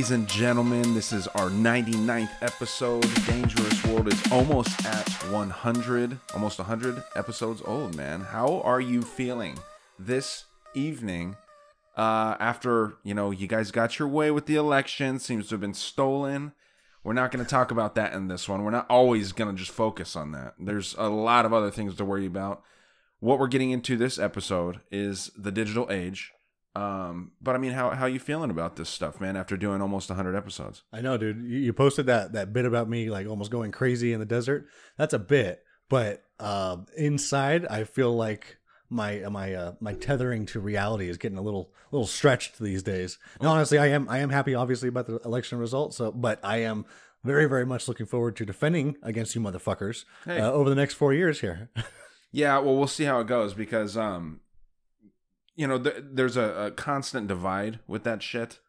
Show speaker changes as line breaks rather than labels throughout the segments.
Ladies and gentlemen, this is our 99th episode. Dangerous World is almost at 100, almost 100 episodes old, man. How are you feeling this evening uh, after, you know, you guys got your way with the election, seems to have been stolen. We're not going to talk about that in this one. We're not always going to just focus on that. There's a lot of other things to worry about. What we're getting into this episode is the digital age. Um, but I mean, how how you feeling about this stuff, man? After doing almost 100 episodes,
I know, dude. You, you posted that that bit about me like almost going crazy in the desert. That's a bit, but uh, inside, I feel like my my uh, my tethering to reality is getting a little little stretched these days. And honestly, I am I am happy, obviously, about the election results. So, but I am very very much looking forward to defending against you motherfuckers
Hey.
uh, over the next four years here.
yeah. Well, we'll see how it goes because um, you know, th- there's a, a constant divide with that shit,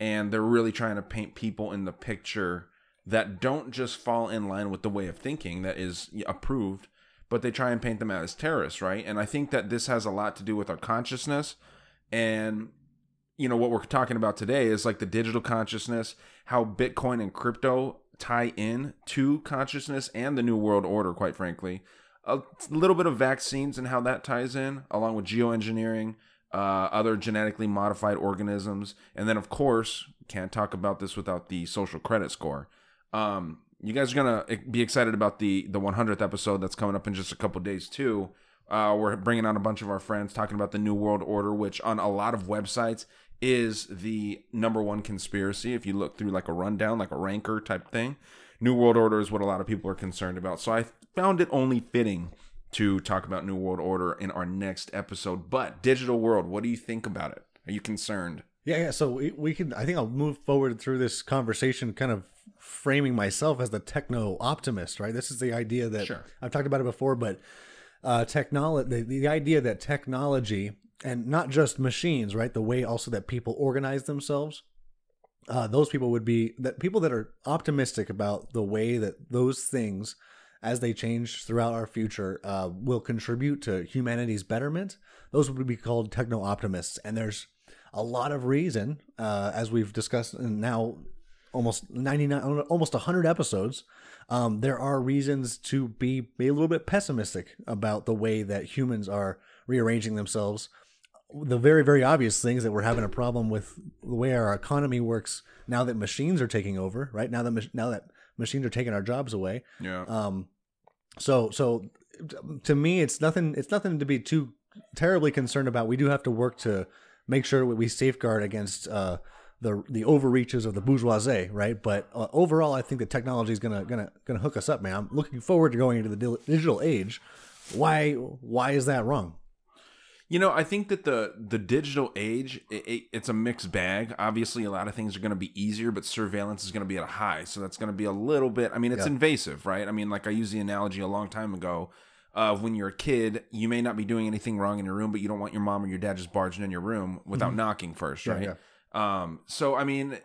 and they're really trying to paint people in the picture that don't just fall in line with the way of thinking that is approved, but they try and paint them as terrorists, right? And I think that this has a lot to do with our consciousness and you know what we're talking about today is like the digital consciousness how bitcoin and crypto tie in to consciousness and the new world order quite frankly a little bit of vaccines and how that ties in along with geoengineering uh, other genetically modified organisms and then of course can't talk about this without the social credit score um, you guys are gonna be excited about the the 100th episode that's coming up in just a couple days too uh, we're bringing on a bunch of our friends talking about the New World Order, which on a lot of websites is the number one conspiracy. If you look through like a rundown, like a ranker type thing, New World Order is what a lot of people are concerned about. So I found it only fitting to talk about New World Order in our next episode. But Digital World, what do you think about it? Are you concerned?
Yeah, yeah. So we, we can. I think I'll move forward through this conversation, kind of framing myself as the techno optimist. Right. This is the idea that
Sure.
I've talked about it before, but uh, technology, the, the idea that technology and not just machines, right, the way also that people organize themselves. Uh, those people would be that people that are optimistic about the way that those things, as they change throughout our future, uh, will contribute to humanity's betterment. Those would be called techno optimists, and there's a lot of reason, uh, as we've discussed in now almost 99, almost 100 episodes, um, there are reasons to be, be a little bit pessimistic about the way that humans are rearranging themselves. The very, very obvious things that we're having a problem with the way our economy works now that machines are taking over, right? Now that now that machines are taking our jobs away.
Yeah.
Um, so so to me, it's nothing. It's nothing to be too terribly concerned about. We do have to work to make sure we safeguard against uh, the the overreaches of the bourgeoisie, right? But uh, overall, I think the technology is gonna gonna gonna hook us up, man. I'm looking forward to going into the digital age. Why why is that wrong?
You know, I think that the the digital age it, it, it's a mixed bag. Obviously, a lot of things are going to be easier, but surveillance is going to be at a high, so that's going to be a little bit. I mean, it's
Yeah.
invasive, right? I mean, like I used the analogy a long time ago of when you're a kid, you may not be doing anything wrong in your room, but you don't want your mom or your dad just barging in your room without knocking first,
Mm-hmm. Yeah,
right? Um, so I mean,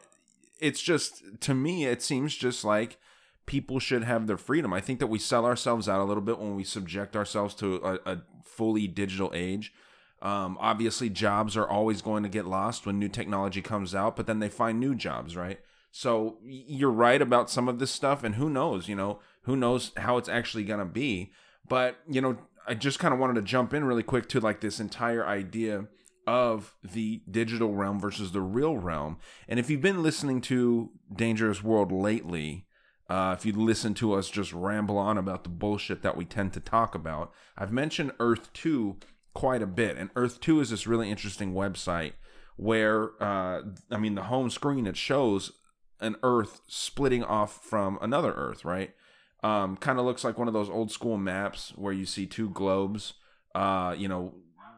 it's just to me, it seems just like people should have their freedom. I think that we sell ourselves out a little bit when we subject ourselves to a, a fully digital age. Um, obviously, jobs are always going to get lost when new technology comes out, but then they find new jobs, right? So you're right about some of this stuff, and who knows, you know, who knows how it's actually going to be. But, you know, I just kind of wanted to jump in really quick to like this entire idea of the digital realm versus the real realm. And if you've been listening to Dangerous World lately, uh, if you listen to us just ramble on about the bullshit that we tend to talk about, I've mentioned Earth 2 quite a bit. And Earth Two is this really interesting website where, uh, I mean, the home screen it shows an Earth splitting off from another Earth, right? Um, kind of looks like one of those old school maps where you see two globes. Uh, you know,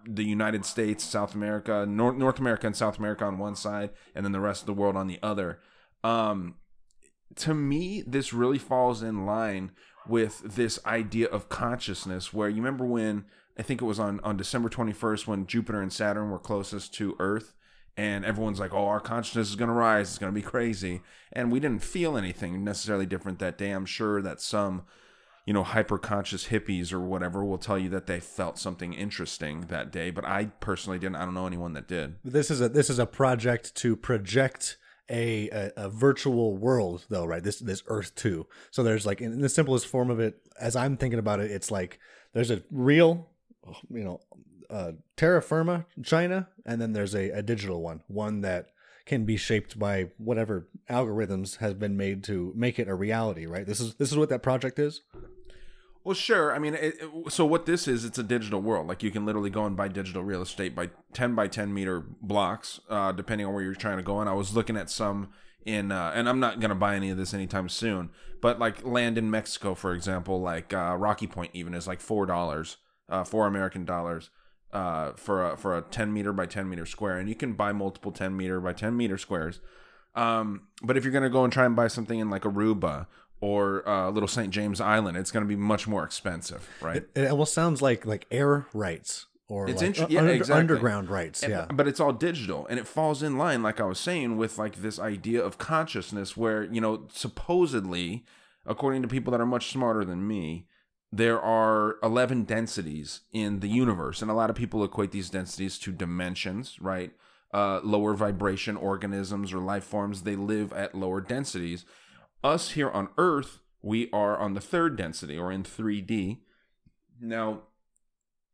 the United States, South America, North North America, and South America on one side, and then the rest of the world on the other. Um, to me, this really falls in line with this idea of consciousness. Where you remember when I think it was on on December twenty first when Jupiter and Saturn were closest to Earth, and everyone's like, "Oh, our consciousness is going to rise. It's going to be crazy," and we didn't feel anything necessarily different that day. I'm sure that some you know, hyper conscious hippies or whatever will tell you that they felt something interesting that day, but I personally didn't. I don't know anyone that did.
This is a this is a project to project a, a, a virtual world though, right? This this Earth 2. So there's like in the simplest form of it as I'm thinking about it, it's like there's a real you know uh, terra firma China, and then there's a, a digital one, one that can be shaped by whatever algorithms have been made to make it a reality, right? This is this is what that project is.
Well, sure. I mean, it, it- so what this is, it's a digital world. Like you can literally go and buy digital real estate by ten by ten meter blocks, uh, depending on where you're trying to go. And I was looking at some in, uh, and I'm not gonna buy any of this anytime soon. But like land in Mexico, for example, like uh, Rocky Point, even is like four dollars, uh, four American dollars, uh, for a for a ten meter by ten meter square, and you can buy multiple ten meter by ten meter squares. Um, but if you're gonna go and try and buy something in like Aruba or uh, Little St. James Island, it's gonna be much more expensive, right?
It almost sounds like like air rights or
It's
like
inter- yeah,
under-
exactly.
underground rights.
And-
yeah.
but it's all digital and it falls in line like i was saying with like this idea of consciousness where you know supposedly according to people that are much smarter than me there are 11 densities in the universe and a lot of people equate these densities to dimensions right? Uh, lower vibration organisms or life forms they live at lower densities. Us here on earth we are on the third density or in 3d now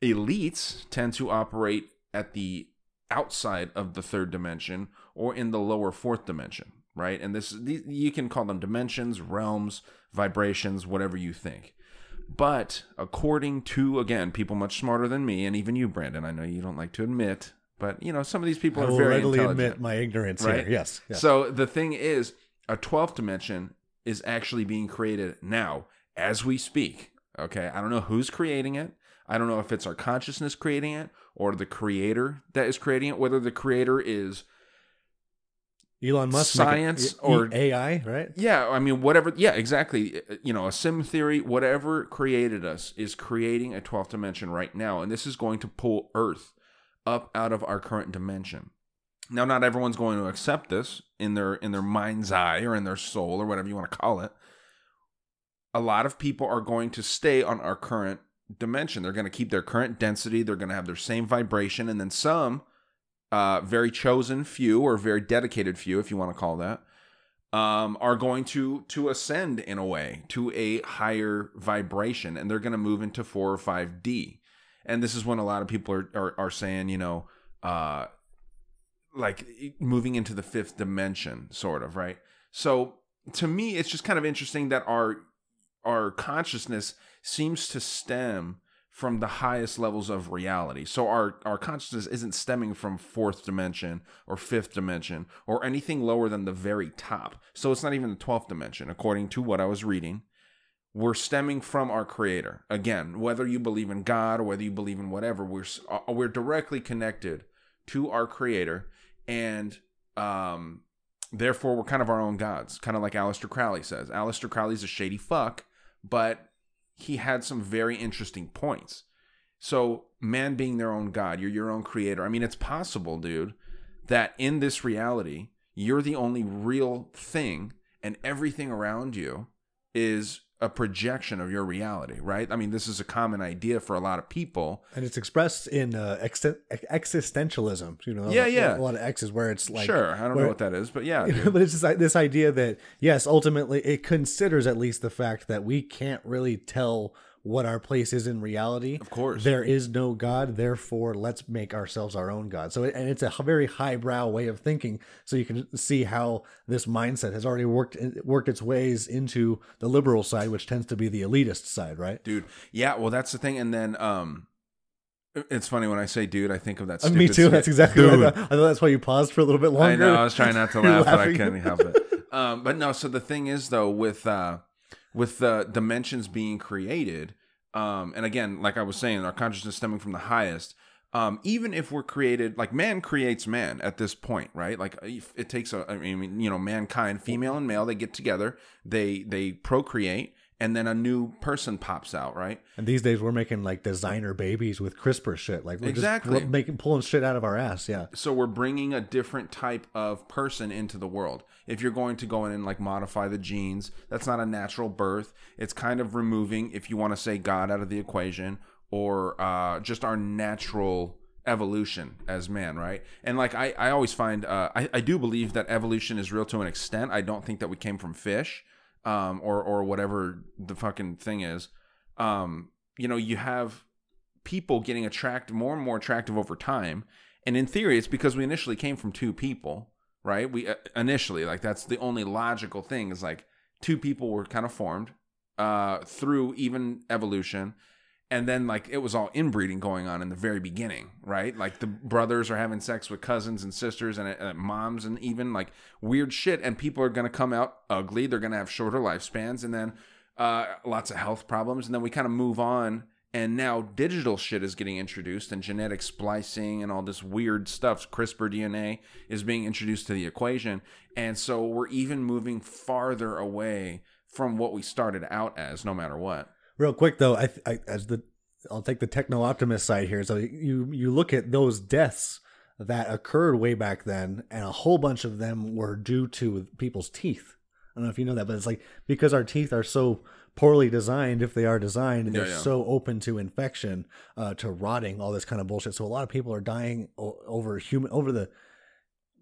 elites tend to operate at the outside of the third dimension or in the lower fourth dimension right? And this you can call them dimensions realms vibrations whatever you think but according to again people much smarter than me and even you brandon i know you don't like to admit but you know some of these people
I
are
will
very
readily admit my ignorance
right?
here. Yes. yes.
So the thing is, a 12th dimension is actually being created now as we speak. Okay. I don't know who's creating it. I don't know if it's our consciousness creating it or the creator that is creating it, whether the creator is,
Elon Musk it-
science or-
AI, right?
yeah, I mean, whatever. Yeah, exactly. Uh, you know, a sim theory, whatever created us is creating a 12th dimension right now. And this is going to pull Earth up out of our current dimension. Now, not everyone's going to accept this in their in their mind's eye or in their soul or whatever you want to call it. A lot of people are going to stay on our current dimension. They're going to keep their current density. They're going to have their same vibration, and then some, uh, very chosen few or very dedicated few, if you want to call that, um, are going to to ascend in a way to a higher vibration, and they're going to move into four or five D. And this is when a lot of people are are, are saying, you know, uh, like moving into the fifth dimension, sort of, right? So to me, it's just kind of interesting that our our consciousness seems to stem from the highest levels of reality. So our our consciousness isn't stemming from fourth dimension or fifth dimension or anything lower than the very top. So it's not even the 12th dimension according to what I was reading. We're stemming from our creator. Again, whether you believe in God or whether you believe in whatever, we're uh, we're directly connected to our creator and um therefore we're kind of our own gods, kind of like Aleister Crowley says. Aleister Crowley's a shady fuck, but he had some very interesting points. So, man being their own god, you're your own creator. I mean, it's possible, dude, that in this reality, you're the only real thing and everything around you is a projection of your reality, right? I mean, this is a common idea for a lot of people.
And it's expressed in uh, ex- existentialism. You know,
Yeah,
a,
yeah.
a lot of X's where it's like
sure, I don't know what that is, but yeah.
but it's just like this idea that yes, ultimately it considers at least the fact that we can't really tell what our place is in reality.
Of course.
there is no God. Therefore, let's make ourselves our own God. So, and it's a very highbrow way of thinking. So you can see how this mindset has already worked worked its ways into the liberal side, which tends to be the elitist side, right?
dude yeah well that's the thing and then um It's funny when I say dude, I think of that.
Uh,
Stupid
me too. That's exactly
Dude.
what I thought. I thought that's why you paused for a little bit longer.
I know. I was trying not to laugh, but I couldn't help it. Um, but no. So the thing is, though, with uh, with the dimensions being created, um, and again, like I was saying, our consciousness stemming from the highest. Um, even if we're created, like man creates man at this point, right? Like it takes a, I mean, you know, mankind, female and male, they get together, they they procreate, and then a new person pops out, right?
And these days we're making like designer babies with CRISPR shit. Like we're
Exactly.
just making pulling shit out of our ass. Yeah.
so we're bringing a different type of person into the world if you're going to go in and like modify the genes that's not a natural birth it's kind of removing if you want to say god out of the equation or uh, just our natural evolution as man right and like i, I always find uh, I, I do believe that evolution is real to an extent i don't think that we came from fish um, or or whatever the fucking thing is um, you know you have people getting attracted more and more attractive over time. And in theory it's because we initially came from two people right? We uh, initially like that's the only logical thing is like two people were kind of formed uh through even evolution and then like it was all inbreeding going on in the very beginning right? Like the brothers are having sex with cousins and sisters and uh, moms and even like weird shit. And people are going to come out ugly. They're going to have shorter lifespans. And then uh lots of health problems. And then we kind of move on. And now digital shit is getting introduced and genetic splicing and all this weird stuff. Crispr dna is being introduced to the equation. And so we're even moving farther away from what we started out as no matter what
Real quick though, I, I as the I'll take the techno optimist side here. So you you look at those deaths that occurred way back then, and a whole bunch of them were due to people's teeth. I don't know if you know that, but it's like because our teeth are so poorly designed, if they are designed, they're
yeah.
so open to infection, uh, to rotting, all this kind of bullshit. So a lot of people are dying o- over human over the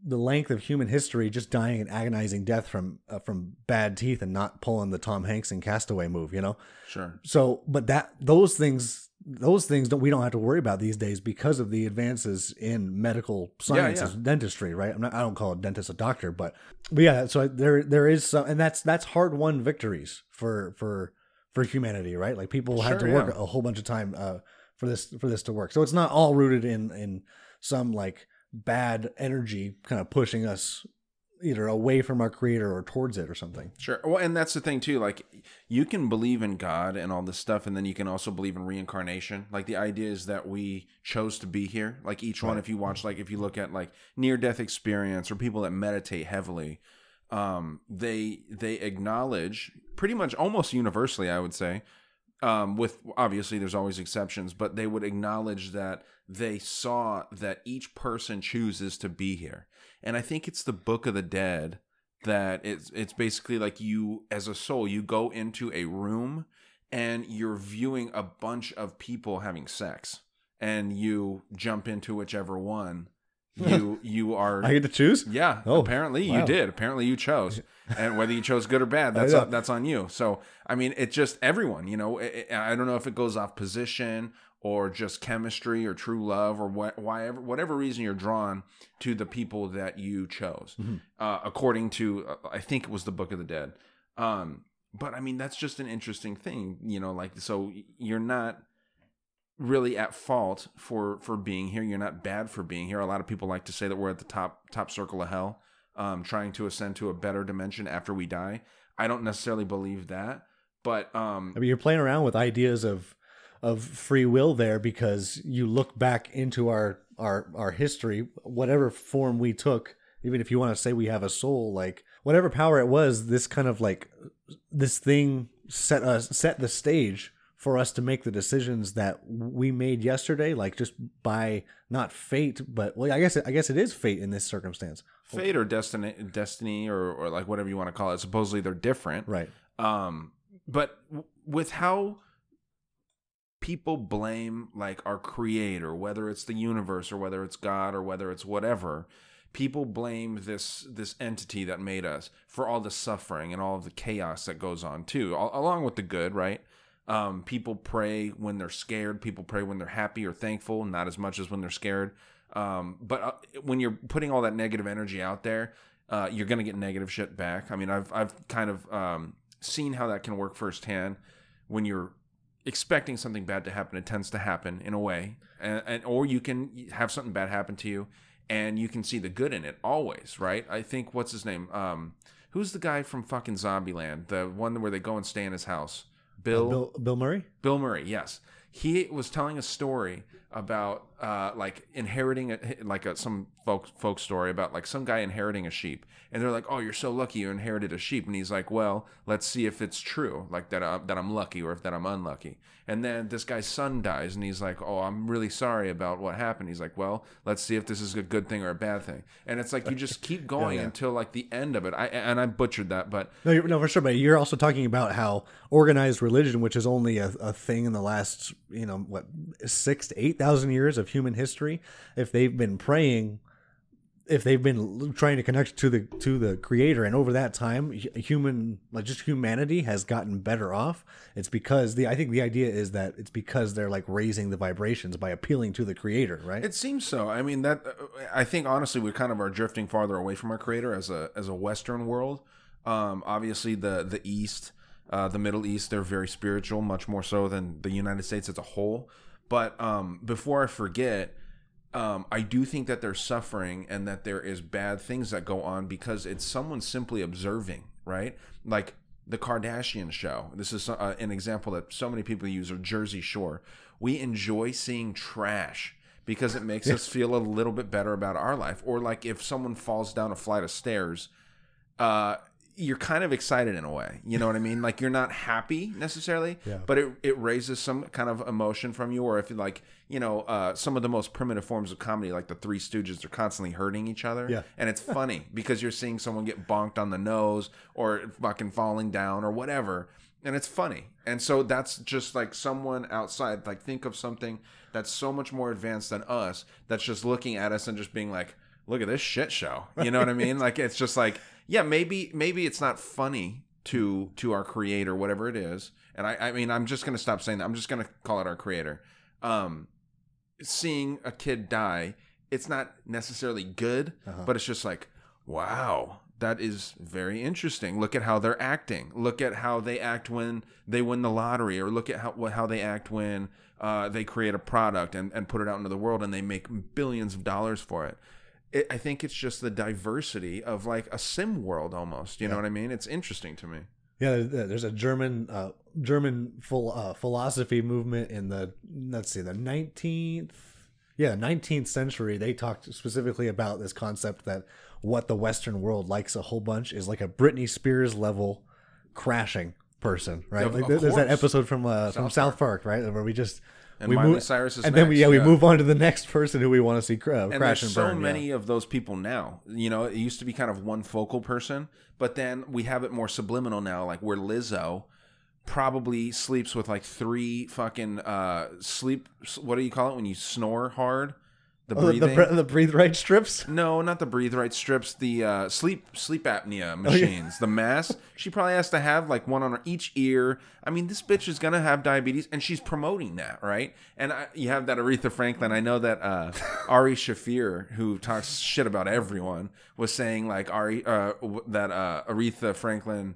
the length of human history, just dying an agonizing death from uh, from bad teeth and not pulling the Tom Hanks and Castaway move. You know.
sure
So, but that those things, those things don't we don't have to worry about these days because of the advances in medical sciences,
yeah.
dentistry. Right? I'm not, I don't call a dentist a doctor, but but yeah. So there there is some, and that's that's hard won victories for for for humanity. Right? Like people had to
Sure,
work
yeah.
a whole bunch of time uh, for this for this to work. So it's not all rooted in in some like bad energy kind of pushing us either away from our creator or towards it or something.
Sure. Well, and that's the thing too. Like, you can believe in God and all this stuff, and then you can also believe in reincarnation. Like, the idea is that we chose to be here. Like each one, if you watch, like if you look at like near death experience or people that meditate heavily, um, they they acknowledge pretty much almost universally, I would say. Um, with obviously there's always exceptions, but they would acknowledge that they saw that each person chooses to be here. And I think it's the Book of the Dead that it's it's basically like you as a soul you go into a room and you're viewing a bunch of people having sex and you jump into whichever one you you are
I get to choose.
yeah,
Oh,
apparently you did. Apparently you chose, and whether you chose good or bad, that's on, that's on you. So I mean, it's just everyone. You know, I I don't know if it goes off position or just chemistry or true love or what, whatever whatever reason you're drawn to the people that you chose,
Mm-hmm.
uh, according to uh, I think it was the Book of the Dead. Um, but I mean, that's just an interesting thing. You know, like so you're not really at fault for for being here. You're not bad for being here. A lot of people like to say that we're at the top top circle of hell, um, trying to ascend to a better dimension after we die. I don't necessarily believe that, but um,
I mean, you're playing around with ideas of of free will there because you look back into our our our history, whatever form we took. Even if you want to say we have a soul, like whatever power it was, this kind of like this thing set us set the stage for us to make the decisions that we made yesterday, like just by not fate, but well, I guess I guess it is fate in this circumstance,
fate or destiny, destiny, or or like whatever you want to call it. Supposedly they're different,
right?
um but with how people blame like our creator whether it's the universe or whether it's god or whether it's whatever people blame this this entity that made us for all the suffering and all of the chaos that goes on too al- along with the good right um people pray when they're scared people pray when they're happy or thankful not as much as when they're scared um but uh, when you're putting all that negative energy out there uh, you're gonna get negative shit back. I mean, I've I've kind of um, seen how that can work firsthand when you're expecting something bad to happen. It tends to happen in a way, and, and or you can have something bad happen to you, and you can see the good in it always, right? I think what's his name? Um, who's the guy from fucking Zombieland? The one where they go and stay in his house. Bill,
Bill Bill Murray.
Bill Murray, yes. He was telling a story about uh, like inheriting a, like a, some folk folk story about like some guy inheriting a sheep, and they're like, "Oh, you're so lucky you inherited a sheep," and he's like, "Well, let's see if it's true, like that uh, that I'm lucky or if that I'm unlucky." And then this guy's son dies, and he's like, "Oh, I'm really sorry about what happened." He's like, "Well, let's see if this is a good thing or a bad thing." And it's like you just keep going
yeah.
until like the end of it. I and I butchered that, but
No, no, for sure. But you're also talking about how organized religion, which is only a, a thing in the last, you know, what six to eight thousand years of human history, if they've been praying, if they've been trying to connect to the to the Creator, and over that time, human like just humanity has gotten better off. It's because the I think the idea is that it's because they're like raising the vibrations by appealing to the Creator, right?
It seems so. I mean that I think honestly we kind of are drifting farther away from our creator as a as a Western world. Um, obviously the the East, uh, the Middle East, they're very spiritual, much more so than the United States as a whole. But um, before I forget, um, I do think that they're suffering and that there is bad things that go on because it's someone simply observing, right? Like the Kardashian show. This is uh, an example that so many people use, or Jersey Shore. We enjoy seeing trash because it makes us feel a little bit better about our life. Or like if someone falls down a flight of stairs, uh, you're kind of excited in a way. You know what I mean? Like you're not happy necessarily,
Yeah.
but it, it raises some kind of emotion from you. Or if like, you know, uh, some of the most primitive forms of comedy, like the Three Stooges, are constantly hurting each other.
Yeah.
And it's funny because you're seeing someone get bonked on the nose or fucking falling down or whatever. And it's funny. And so that's just like someone outside, like think of something that's so much more advanced than us that's just looking at us and just being like, look at this shit show. You know what I mean? Like it's just like, yeah, maybe maybe it's not funny to to our creator, whatever it is. And I, I mean, I'm just gonna stop saying that. I'm just gonna call it our creator. Um, seeing a kid die, it's not necessarily good, but it's just like, wow, that is very interesting. Look at how they're acting. Look at how they act when they win the lottery, or look at how how they act when uh, they create a product and, and put it out into the world and they make billions of dollars for it. It. I think it's just the diversity of like a sim world almost. You know what I mean? It's interesting to me.
Yeah, there's a German uh, German full uh, philosophy movement in the let's see the 19th yeah 19th century. They talked specifically about this concept that what the Western world likes a whole bunch is like a Britney Spears level crashing person, right?
Of-
like
of
there's that episode from uh, from
South
South Park, right, where we just
And
we
Miley
move,
Cyrus is
and then we
next,
yeah we move on to the next person who we want to see cr- uh,
and
crash
there's
and
so
burn. yeah.
many of those people now. You know, it used to be kind of one focal person, but then we have it more subliminal now, like where Lizzo probably sleeps with like three fucking uh sleep. What do you call it when you snore hard? The
Oh, the,
breathing.
the, the breathe right strips.
no, not the breathe right strips. The uh, sleep sleep apnea machines. The mask. She probably has to have like one on her each ear. I mean, this bitch is gonna have diabetes, and she's promoting that, right? And I, you have that Aretha Franklin. I know that uh, Ari Shaffir, who talks shit about everyone, was saying like Ari uh, that uh, Aretha Franklin.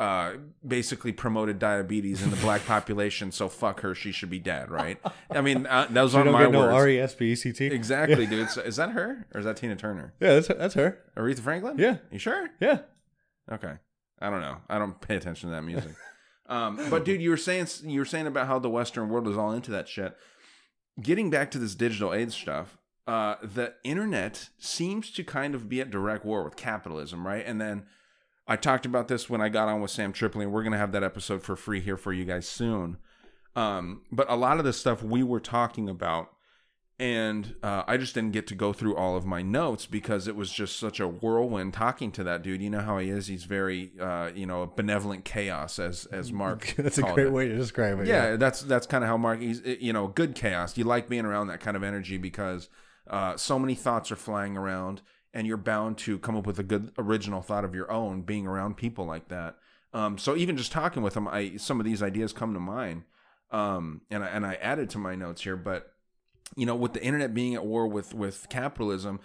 Uh, basically promoted diabetes in the black population, so fuck her. She should be dead, right? I mean, uh, those aren't my
no
words.
R E S P E C T.
Exactly, dude. So is that her or is that Tina Turner?
Yeah, that's that's her.
Aretha Franklin?
Yeah.
You sure?
Yeah.
Okay. I don't know. I don't pay attention to that music. um, but dude, you were saying you were saying about how the Western world is all into that shit. Getting back to this digital age stuff, uh, the internet seems to kind of be at direct war with capitalism, right? And then I talked about this when I got on with Sam Tripoli, and we're gonna have that episode for free here for you guys soon. Um, but a lot of the stuff we were talking about and uh, I just didn't get to go through all of my notes because it was just such a whirlwind talking to that dude. You know how he is; he's very, uh, you know, a benevolent chaos, as as Mark.
That's a great
it.
way to describe it.
Yeah, that's that's kind of how Mark. He's eh, you know good chaos. You like being around that kind of energy because uh, so many thoughts are flying around, and you're bound to come up with a good original thought of your own. Being around people like that. Um, so even just talking with them, I some of these ideas come to mind, um, and I, and I added to my notes here, but you know, with the internet being at war with with capitalism,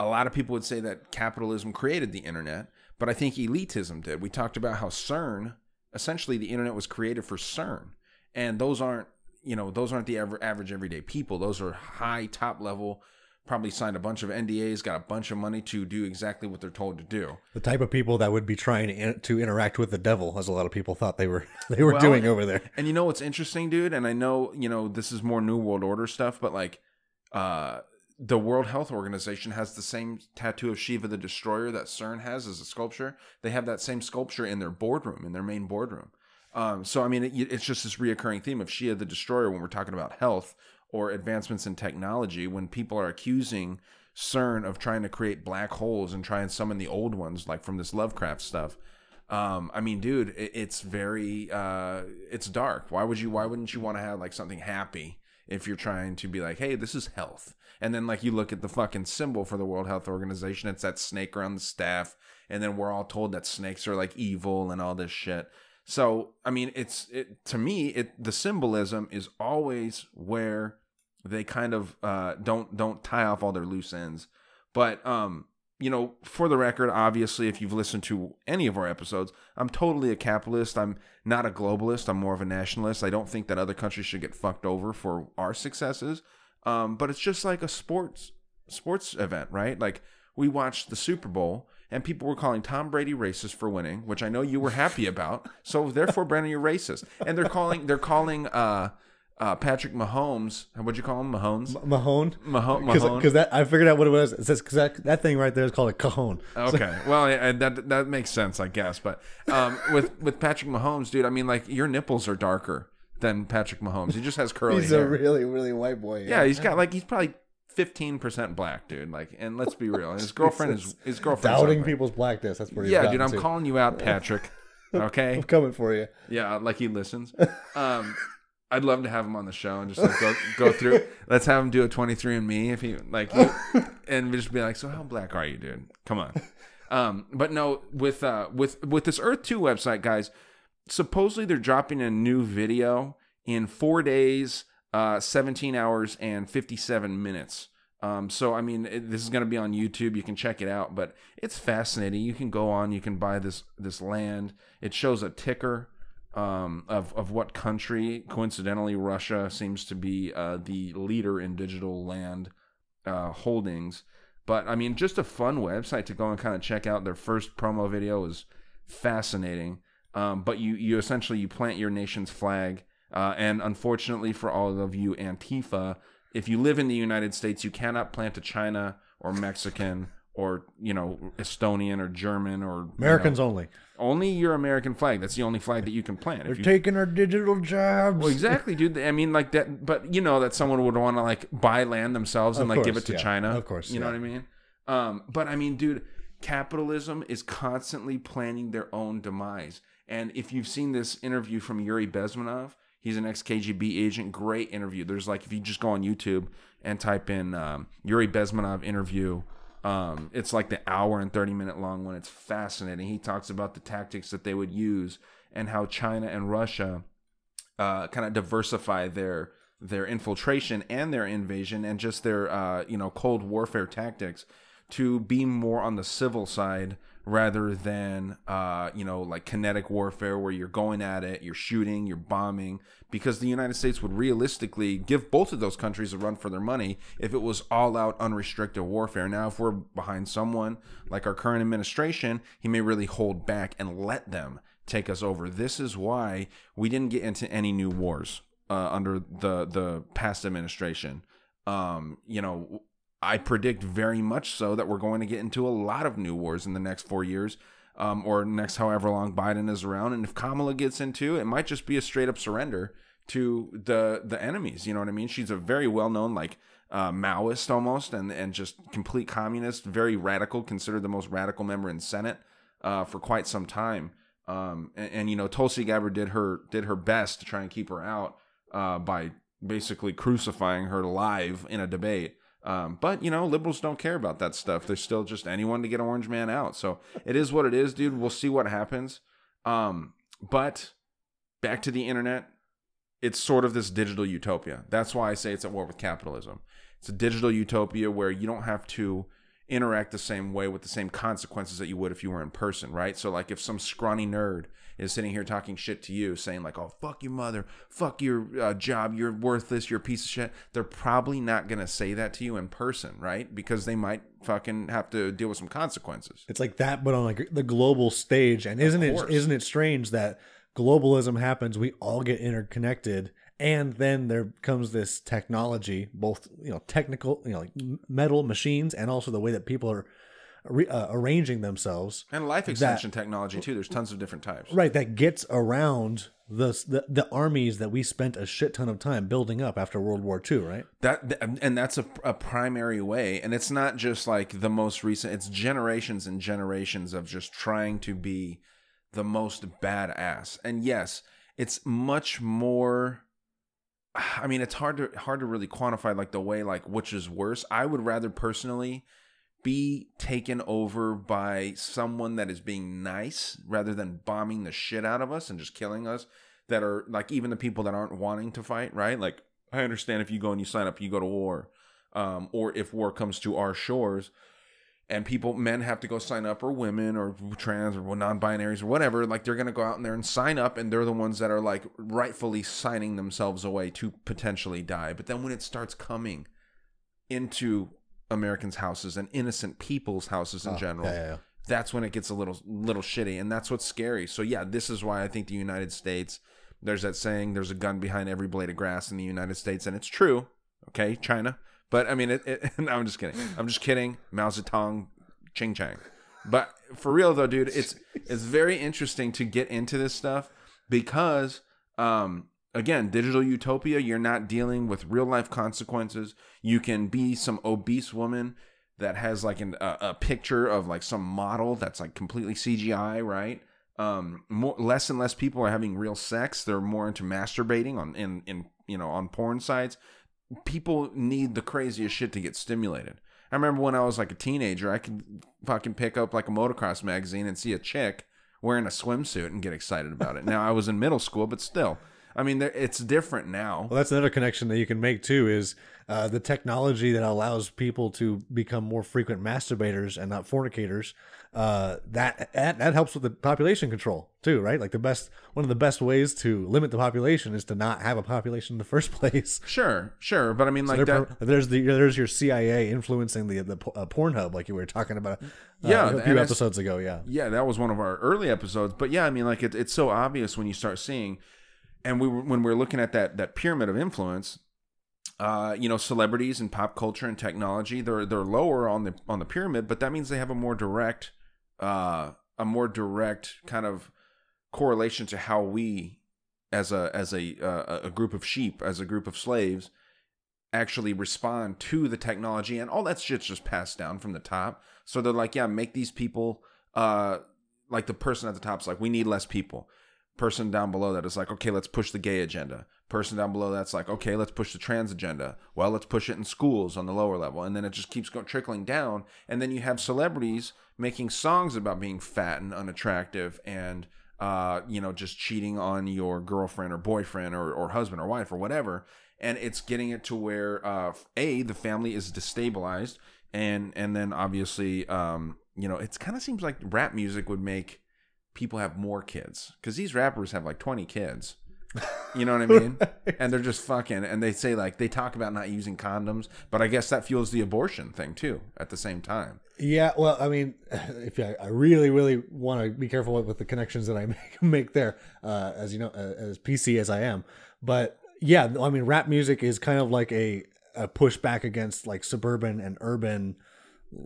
a lot of people would say that capitalism created the internet, but I think elitism did. We talked about how CERN, essentially, the internet was created for CERN, and those aren't you know those aren't the average everyday people. Those are high top level. Probably signed a bunch of NDAs, got a bunch of money to do exactly what they're told to do.
The type of people that would be trying to, in- to interact with the devil, as a lot of people thought they were they were
Well,
doing over there.
And you know what's interesting, dude? And I know, you know, this is more New World Order stuff, but like uh the World Health Organization has the same tattoo of Shiva the Destroyer that CERN has as a sculpture. They have that same sculpture in their boardroom, in their main boardroom. Um, so, I mean, it, it's just this reoccurring theme of Shiva the Destroyer when we're talking about health or advancements in technology. When people are accusing CERN of trying to create black holes and try and summon the old ones, like from this Lovecraft stuff. Um, I mean, dude, it, it's very, uh, it's dark. Why would you? Why wouldn't you want to have like something happy if you're trying to be like, hey, this is health? And then like you look at the fucking symbol for the World Health Organization, it's that snake around the staff, and then we're all told that snakes are like evil and all this shit. So I mean, it's it to me, it the symbolism is always where they kind of uh, don't don't tie off all their loose ends. But um, you know, for the record, obviously, if you've listened to any of our episodes, I'm totally a capitalist. I'm not a globalist. I'm more of a nationalist. I don't think that other countries should get fucked over for our successes. Um, but it's just like a sports sports event, right? Like we watched the Super Bowl and people were calling Tom Brady racist for winning, which I know you were happy about. So therefore, Brandon, you're racist. And they're calling they're calling uh, uh, Patrick Mahomes. What'd you call him? Mahomes.
Mahone,
Maho- Mahone?
because that I figured out what it was. It says because that, that thing right there is called a cajon.
Okay, well, yeah, that that makes sense, I guess. But um, with with Patrick Mahomes, dude, I mean, like your nipples are darker than Patrick Mahomes. He just has curly
He's
hair.
a really really white boy.
yeah, he's got like he's probably fifteen percent black, dude. Like, and let's be real, his girlfriend is his girlfriend.
doubting people's blackness. That's what he's
Yeah, dude, I'm
to.
calling you out, Patrick. Okay,
I'm coming for you.
yeah, like he listens. Um, I'd love to have him on the show and just like go go through. Let's have him do a 23 and Me if he like, he, and just be like, so how black are you, dude? Come on. Um, but no, with uh, with with this Earth Two website, guys. Supposedly they're dropping a new video in four days, uh, 17 hours and 57 minutes. Um, so I mean, it, this is going to be on YouTube. You can check it out, but it's fascinating. You can go on, you can buy this this land. It shows a ticker um, of of what country. Coincidentally, Russia seems to be uh, the leader in digital land uh, holdings. But I mean, just a fun website to go and kind of check out. Their first promo video is fascinating. Um, but you you essentially you plant your nation's flag, uh, and unfortunately for all of you Antifa, if you live in the United States, you cannot plant a China or Mexican or you know Estonian or German or you
Americans
know,
only.
only your American flag. That's the only flag that you can plant.
They're
If you,
taking our digital jobs.
well, exactly, dude. I mean, like that. But you know that someone would want to like buy land themselves and
Of
like give it to
yeah.
China.
Of course,
you know what I mean. Um, but I mean, dude, capitalism is constantly planning their own demise. And if you've seen this interview from Yuri Bezmenov, he's an ex KGB agent. Great interview. There's like if you just go on YouTube and type in um, Yuri Bezmenov interview. Um, it's like the hour and 30 minute long one. It's fascinating. He talks about the tactics that they would use and how China and Russia uh, kind of diversify their their infiltration and their invasion and just their uh, you know cold warfare tactics to be more on the civil side rather than uh, you know like kinetic warfare where you're going at it, you're shooting, you're bombing. Because the United States would realistically give both of those countries a run for their money if it was all out unrestricted warfare. Now, if we're behind someone like our current administration, he may really hold back and let them take us over. This is why we didn't get into any new wars uh, under the the past administration. Um, you know, I predict very much so that we're going to get into a lot of new wars in the next four years, um, or next however long Biden is around. And if Kamala gets into it, might just be a straight up surrender to the the enemies. You know what I mean? She's a very well known like uh, Maoist almost, and and just complete communist, very radical, considered the most radical member in Senate uh, for quite some time. Um, and, and you know, Tulsi Gabbard did her did her best to try and keep her out uh, by basically crucifying her live in a debate. Um, but you know, liberals don't care about that stuff. They're still just anyone to get Orange Man out. So it is what it is, dude. We'll see what happens. Um, but back to the internet, it's sort of this digital utopia. That's why I say it's at war with capitalism. It's a digital utopia where you don't have to interact the same way with the same consequences that you would if you were in person, right? So like if some scrawny nerd is sitting here talking shit to you, saying like, "Oh fuck your mother, fuck your uh, job, you're worthless, you're a piece of shit," they're probably not gonna say that to you in person, right? Because they might fucking have to deal with some consequences.
It's like that, but on like the global stage. And isn't it isn't it strange that globalism happens? We all get interconnected, and then there comes this technology, both you know technical, you know, like metal machines, and also the way that people are re- uh, arranging themselves.
And life extension technology too. There's tons of different types.
Right, that gets around the, the the armies that we spent a shit ton of time building up after World War II. Right.
That and that's a, a primary way, and it's not just like the most recent. It's generations and generations of just trying to be the most badass. And yes, it's much more. I mean, it's hard to hard to really quantify like the way like which is worse. I would rather personally be taken over by someone that is being nice rather than bombing the shit out of us and just killing us that are like even the people that aren't wanting to fight right? Like i understand if you go and you sign up you go to war um, or if war comes to our shores and people men have to go sign up or women or trans or non-binaries or whatever like they're going to go out in there and sign up and they're the ones that are like rightfully signing themselves away to potentially die. But then when it starts coming into americans houses and innocent people's houses in general
Oh, yeah, yeah, yeah.
that's when it gets a little little shitty and that's what's scary. So yeah this is why i think the united states there's that saying there's a gun behind every blade of grass in the united states and it's true okay china but i mean it, it no, i'm just kidding. I'm just kidding. Mao zedong ching chang. But for real though dude it's it's very interesting to get into this stuff because um again digital utopia you're not dealing with real life consequences. You can be some obese woman that has like an, a, a picture of like some model that's like completely cgi right? Um more less and less people are having real sex. They're more into masturbating on in in you know on porn sites. People need the craziest shit to get stimulated. I remember when i was like a teenager i could fucking pick up like a motocross magazine and see a chick wearing a swimsuit and get excited about it. Now i was in middle school but still i mean it's different now
Well, that's another connection that you can make too. Is uh, the technology that allows people to become more frequent masturbators and not fornicators. Uh, that, that that helps with the population control too, right? Like the best one of the best ways to limit the population is to not have a population in the first place.
sure sure but i mean like that
there's the there's your CIA influencing the the uh, Pornhub, like you were talking about. Uh,
Yeah,
a few episodes ago. Yeah,
yeah, that was one of our early episodes. But yeah, I mean, like it, it's so obvious when you start seeing, and we were, when we're looking at that that pyramid of influence, uh, you know, celebrities and pop culture and technology, they're they're lower on the on the pyramid, but that means they have a more direct, uh, a more direct kind of correlation to how we, as a as a uh, a group of sheep, as a group of slaves, actually respond to the technology and all that shit's just passed down from the top. So they're like yeah make these people uh like the person at the top's like we need less people person down below that is like okay let's push the gay agenda. Person down below that's like okay let's push the trans agenda. Well let's push it in schools on the lower level. And then it just keeps going trickling down. And then you have celebrities making songs about being fat and unattractive and uh, you know, just cheating on your girlfriend or boyfriend or, or husband or wife or whatever. And it's getting it to where uh, a the family is destabilized, and and then obviously, um, you know, it kind of seems like rap music would make people have more kids because these rappers have like twenty kids. You know what I mean? And they're just fucking, and they say like they talk about not using condoms, but I guess that fuels the abortion thing too at the same time.
Yeah, well, I mean, if I, I really, really want to be careful with, with the connections that I make, make there, uh, as you know, uh, as PC as I am, but yeah, I mean, rap music is kind of like a, a pushback against like suburban and urban,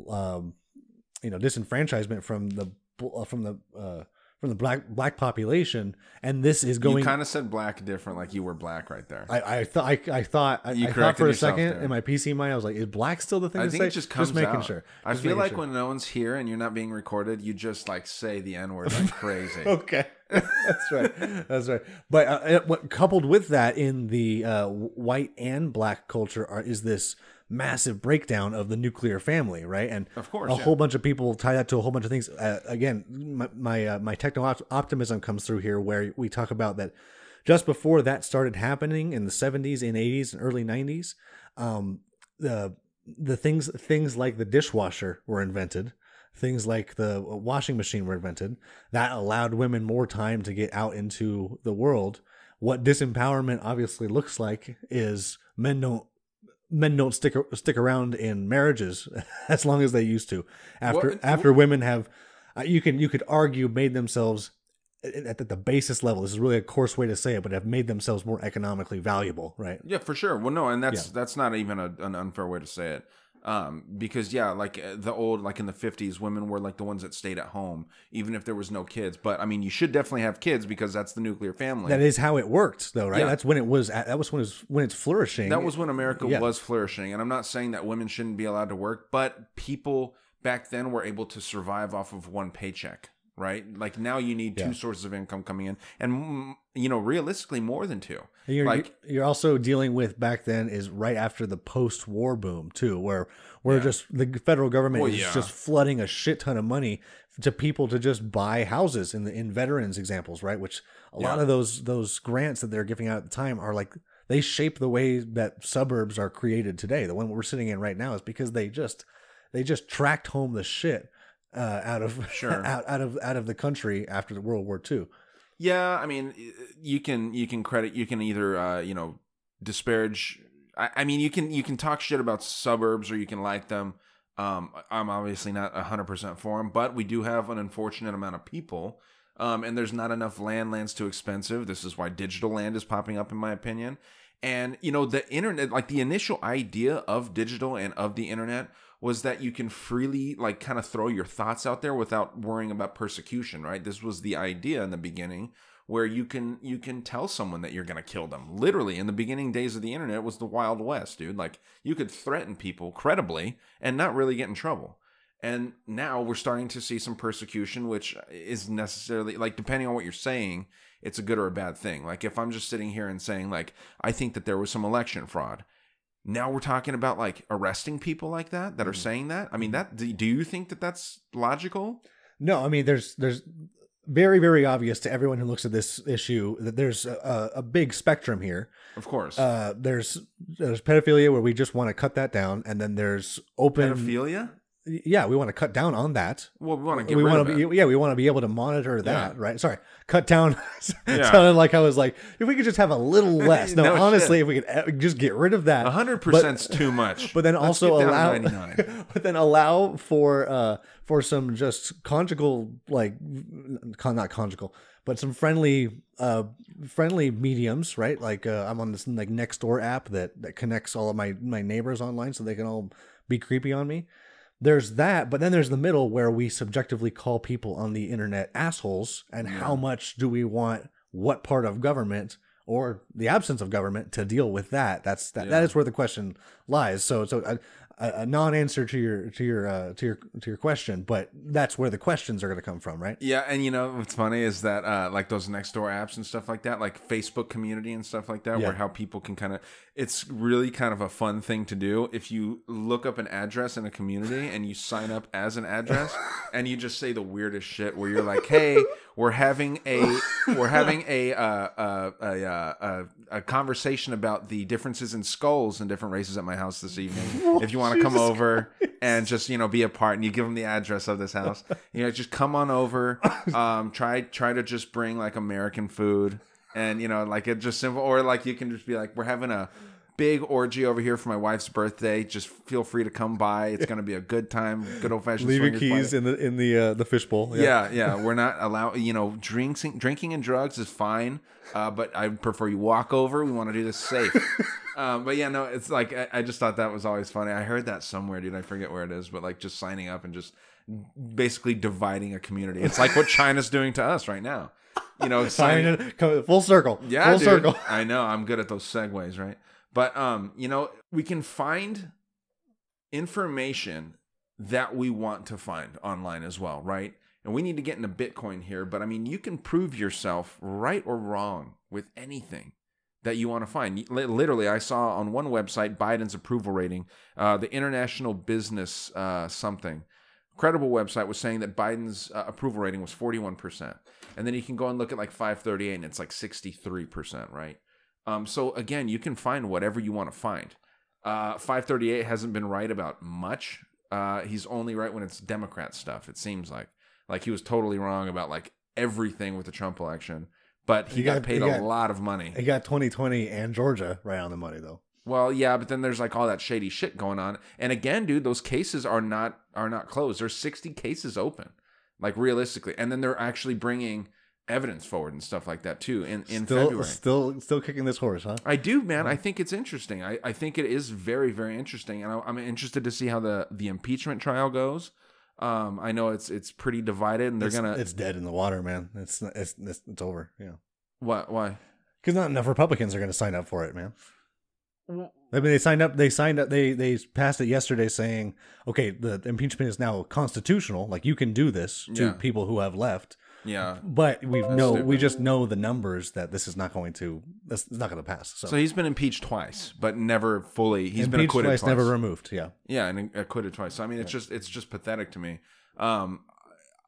um, you know, disenfranchisement from the uh, from the uh, from the black black population, and this is going.
you kind of said black different, like you were black right there.
I, I thought I, I thought I,
You
I thought for a second
there.
in my PC mind I was like, is black still the thing
I
to
think
say?
it just comes just
making
out.
sure.
I feel like
sure.
when no one's here and you're not being recorded, you just like say the n word like crazy.
Okay, that's right. That's right. But uh, it- what coupled with that in the uh, white and black culture are, is this massive breakdown of the nuclear family, right? And
Of course,
a
yeah.
whole bunch of people tie that to a whole bunch of things. Uh, again, my my, uh, my techno optimism comes through here, where we talk about that just before that started happening in the 70s and 80s and early 90s, um, the the things things like the dishwasher were invented things like the washing machine were invented that allowed women more time to get out into the world what disempowerment obviously looks like is men don't men don't stick stick around in marriages as long as they used to after
Well,
after women have uh, you can you could argue made themselves at the- the basis level this is really a coarse way to say it but have made themselves more economically valuable right
Yeah, for sure. Well, no, and that's
Yeah.
that's not even a, an unfair way to say it. Um, because yeah, like uh, the old, like in the fifties, women were like the ones that stayed at home, even if there was no kids. But I mean, you should definitely have kids because that's the nuclear family.
that is how it worked though right
Yeah.
that's when it was at, that was when it's when it's flourishing
That was when America
Yeah.
was flourishing, and I'm not saying that women shouldn't be allowed to work, but people back then were able to survive off of one paycheck, right? Like now, you need two
Yeah.
sources of income coming in, and mm, you know, realistically, more than two.
And You're,
like
you're also dealing with back then is right after the post-war boom too, where where just the federal government
Well,
is
yeah.
just flooding a shit ton of money to people to just buy houses in the in veterans examples, right? Which a lot of those those grants that they're giving out at the time are like they shape the way that suburbs are created today. The one we're sitting in right now is because they just they just tracked home the shit uh, out of
Sure.
out, out of out of the country after the World War II.
Yeah, I mean, you can you can credit you can either uh, you know disparage. I, I mean, you can you can talk shit about suburbs or you can like them. Um, I'm obviously not hundred percent for them, but we do have an unfortunate amount of people, um, and there's not enough land. Land's too expensive. This is why digital land is popping up, in my opinion. And you know, the internet, like the initial idea of digital and of the internet was that you can freely like kind of throw your thoughts out there without worrying about persecution, right? This was the idea in the beginning where you can you can tell someone that you're going to kill them. Literally in the beginning days of the internet was the wild west, dude. Like you could threaten people credibly and not really get in trouble. And now we're starting to see some persecution which is necessarily like depending on what you're saying, it's a good or a bad thing. Like if I'm just sitting here and saying like I think that there was some election fraud, now we're talking about like arresting people like that that are saying that. I mean, that do do you think that that's logical?
No, I mean there's there's very very obvious to everyone who looks at this issue that there's a, a big spectrum here.
Of course.
Uh, there's there's pedophilia where we just want to cut that down, and then there's open.
Pedophilia?
Yeah, we want to cut down on that.
Well, we want to get
we
rid
want
of
to
it.
be yeah we want to be able to monitor that
Yeah.
right sorry cut down
Yeah.
sounded like i was like if we could just have a little less no,
No
honestly
shit.
if we could uh, just get rid of that
A hundred percent's too much.
but then
Let's
also
get down to
allow but then allow for uh for some just conjugal like con not conjugal but some friendly uh friendly mediums right like uh, i'm on this like Nextdoor app that that connects all of my my neighbors online so they can all be creepy on me there's that but then there's the middle where we subjectively call people on the internet assholes and how much do we want what part of government or the absence of government to deal with that? That's that, that
Yeah.
is where the question lies. So so a, a, a non-answer to your to your uh, to your to your question but that's where the questions are going to come from right
Yeah, and you know what's funny is that uh, like those Nextdoor apps and stuff like that, like Facebook community and stuff like that,
Yeah.
where how people can kind of it's really kind of a fun thing to do if you look up an address in a community and you sign up as an address and you just say the weirdest shit where you're like, hey, we're having a we're having a uh, uh, a, uh, uh, a conversation about the differences in skulls in different races at my house this evening. if you want to come over and just you know be a part and you give them the address of this house. You know just come on over um try try to just bring like american food and you know like it just simple or like you can just be like we're having a big orgy over here for my wife's birthday just feel free to come by it's gonna be a good time good old-fashioned swingers party.
in the in the uh, the fishbowl
yeah yeah we're not allow you know drinking drinking and drugs is fine uh, but i prefer you walk over we want to do this safe um, but yeah no it's like I, I just thought that was always funny i heard that somewhere dude i forget where it is but like just signing up and just basically dividing a community it's like what china's doing to us right now you know
Sign
signing,
it, full circle
yeah,
full
dude.
circle
I know. I'm good at those segues, right? But um, you know, we can find information that we want to find online as well, right? And we need to get into Bitcoin here, but I mean, you can prove yourself right or wrong with anything that you want to find. Literally, I saw on one website Biden's approval rating, uh, the International Business uh, something credible website was saying that Biden's uh, approval rating was 41%. And then you can go and look at like 538 and it's like 63%, right? Um, so again, you can find whatever you want to find. Uh, 538 hasn't been right about much. Uh, he's only right when it's Democrat stuff. It seems like like he was totally wrong about like everything with the Trump election, but he,
He
got,
got-
paid
he
a
got-
lot of money.
He got 2020 and Georgia right on the money though.
Well, yeah, but then there's like all that shady shit going on. And again, dude, those cases are not are not closed. There's 60 cases open, like realistically, and then they're actually bringing evidence forward and stuff like that too in in
still,
February.
still, still kicking this horse, huh?
I do, man. I think it's interesting. I, I think it is very, very interesting, and I, I'm interested to see how the the impeachment trial goes. Um, I know it's it's pretty divided, and they're
it's,
gonna
it's dead in the water, man. It's it's it's, it's over. Yeah,
what why?
because not enough Republicans are going to sign up for it, man. I mean, they signed up. They signed up. They they passed it yesterday, saying, "Okay, the impeachment is now constitutional. Like you can do this to
Yeah.
people who have left."
Yeah.
But we know we just know the numbers that this is not going to. This is not going to pass. So,
So he's been impeached twice, but never fully. He's been
impeached
acquitted
twice,
twice.
never removed. Yeah,
Yeah, and acquitted twice. So I mean, it's just it's just pathetic to me. Um,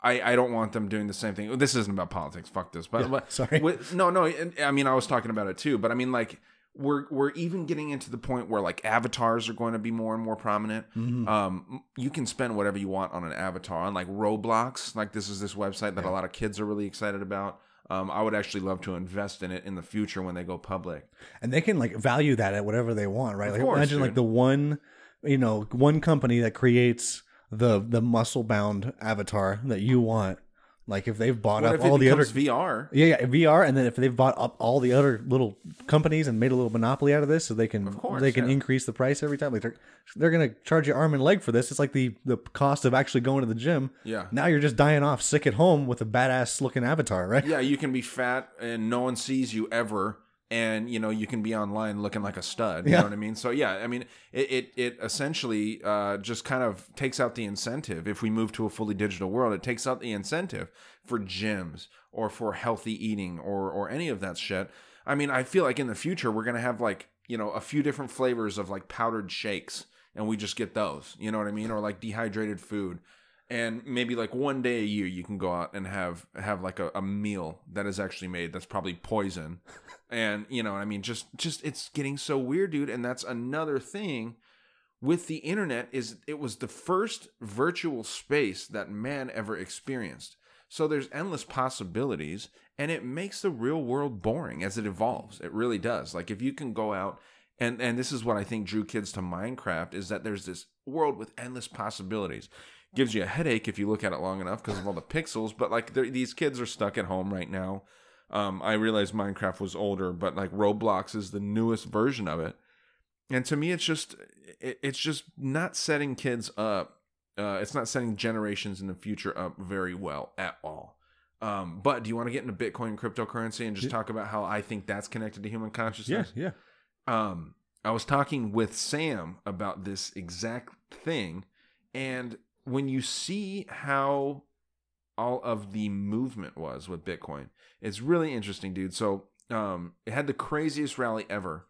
I I don't want them doing the same thing. This isn't about politics. Fuck this. But, but
sorry.
with- no, no. I mean, I was talking about it too. But I mean, like we're we're even getting into the point where like avatars are going to be more and more prominent.
Mm-hmm.
Um, you can spend whatever you want on an avatar on like Roblox. Like this is this website that a lot of kids are really excited about. Um, I would actually love to invest in it in the future when they go public.
and they can like value that at whatever they want, right?
Of
like
course,
imagine like the one, you know, one company that creates the the muscle bound avatar that you want. Like if they've bought
What
up all the other
VR?
Yeah, yeah, VR, and then if they've bought up all the other little companies and made a little monopoly out of this, so they can
Of course,
they can
yeah.
increase the price every time. Like they're they're gonna charge you arm and leg for this. It's like the the cost of actually going to the gym.
Yeah.
Now you're just dying off sick at home with a badass looking avatar, right?
yeah, you can be fat and no one sees you ever, and you know you can be online looking like a stud. You
Yeah.
know what I mean? So yeah, I mean it it, it essentially uh, just kind of takes out the incentive. If we move to a fully digital world, it takes out the incentive for gyms or for healthy eating or or any of that shit. I mean, I feel like in the future we're gonna have like you know a few different flavors of like powdered shakes, and we just get those. You know what I mean? Or like dehydrated food and maybe like one day a year you can go out and have have like a, a meal that is actually made that's probably poison. And you know i mean? Just just it's getting so weird dude. And that's another thing with the internet is it was the first virtual space that man ever experienced. So there's endless possibilities and it makes the real world boring as it evolves. It really does. Like if you can go out and and this is what i think drew kids to minecraft is that there's this world with endless possibilities gives you a headache if you look at it long enough because of all the pixels but like these kids are stuck at home right now. Um, i realized minecraft was older but like roblox is the newest version of it. And to me it's just it, it's just not setting kids up uh, it's not setting generations in the future up very well at all. Um, but do you want to get into bitcoin and cryptocurrency and just talk about how i think that's connected to human consciousness?
Yeah.
um, I was talking with Sam about this exact thing, and when you see how all of the movement was with Bitcoin, it's really interesting, dude. So, um, it had the craziest rally ever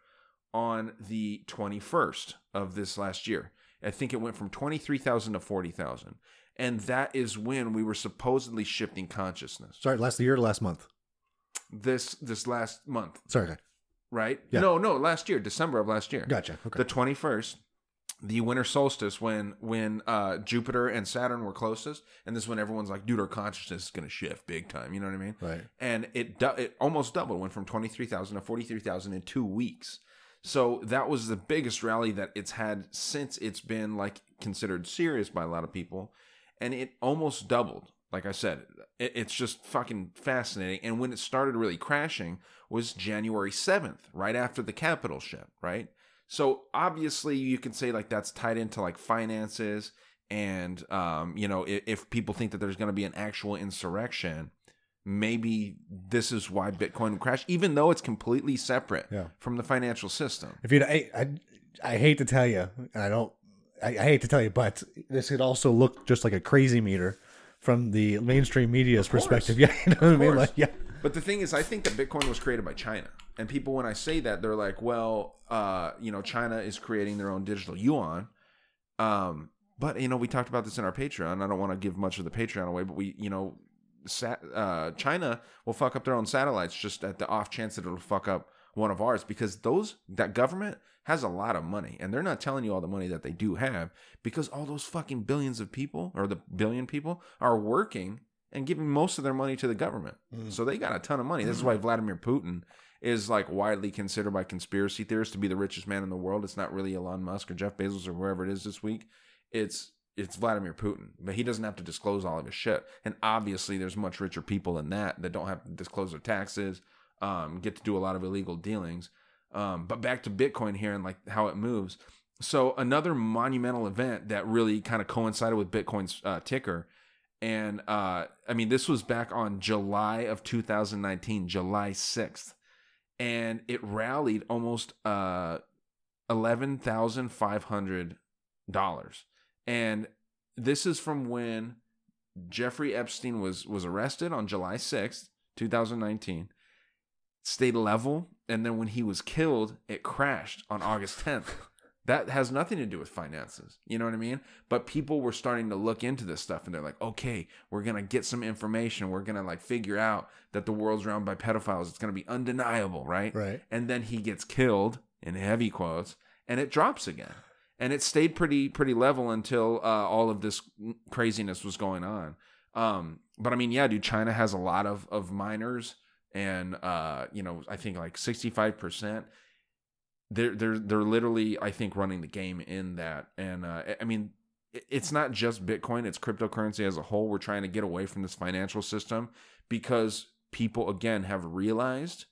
on the 21st of this last year. I think it went from 23,000 to 40,000. And that is when we were supposedly shifting consciousness.
Sorry, last year or last month.
This this last month,
Sorry,
right?
Yeah.
No, no, last year, December of last year.
Gotcha. Okay.
the 21st the winter solstice when when uh jupiter and saturn were closest and this is when everyone's like dude our consciousness is gonna shift big time you know what i mean?
Right.
and it du- it almost doubled went from 23000 to 43000 in two weeks. So that was the biggest rally that it's had since it's been like considered serious by a lot of people and it almost doubled like i said. It, it's just fucking fascinating and when it started really crashing was january 7th right after the Capitol shit right so obviously you can say like that's tied into like finances and um you know if, if people think that there's going to be an actual insurrection maybe this is why bitcoin crashed even though it's completely separate
Yeah.
from the financial system
If you, I, I, I hate to tell you, and I don't, I, I hate to tell you, but this could also look just like a crazy meter from the mainstream media's perspective. Yeah, you know what I mean? Like, yeah,
But the thing is, I think that Bitcoin was created by China. And people, when I say that, they're like, well, uh, you know, China is creating their own digital yuan. Um, but, you know, we talked about this in our Patreon. I don't want to give much of the Patreon away, but we, you know, sat, uh, China will fuck up their own satellites just at the off chance that it'll fuck up one of ours because those that government has a lot of money and they're not telling you all the money that they do have because all those fucking billions of people or the billion people are working and giving most of their money to the government. So they got a ton of money. This is why Vladimir Putin is like widely considered by conspiracy theorists to be the richest man in the world. It's not really Elon Musk or Jeff Bezos or wherever it is this week. It's it's Vladimir Putin, but he doesn't have to disclose all of his shit. And obviously, there's much richer people than that that don't have to disclose their taxes, um, get to do a lot of illegal dealings. Um, but back to Bitcoin here and like how it moves. So another monumental event that really kind of coincided with Bitcoin's uh, ticker, and uh, I mean this was back on July of 2019, July 6th, and it rallied almost uh, eleven thousand five hundred dollars. And this is from when Jeffrey Epstein was was arrested on July 6th, 2019. Stayed level, and then when he was killed, it crashed on August 10th. That has nothing to do with finances. You know what I mean? But people were starting to look into this stuff and they're like, okay, we're going to get some information. We're going to like figure out that the world's run by pedophiles. It's going to be undeniable, right?
Right.
And then he gets killed in heavy quotes and it drops again. And it stayed pretty pretty level until uh, all of this craziness was going on. Um, but I mean, yeah, dude, China has a lot of of miners, and uh, you know, I think like sixty five percent. They're they're they're literally, I think, running the game in that. And uh, I mean, it's not just Bitcoin; it's cryptocurrency as a whole. We're trying to get away from this financial system because people again have realized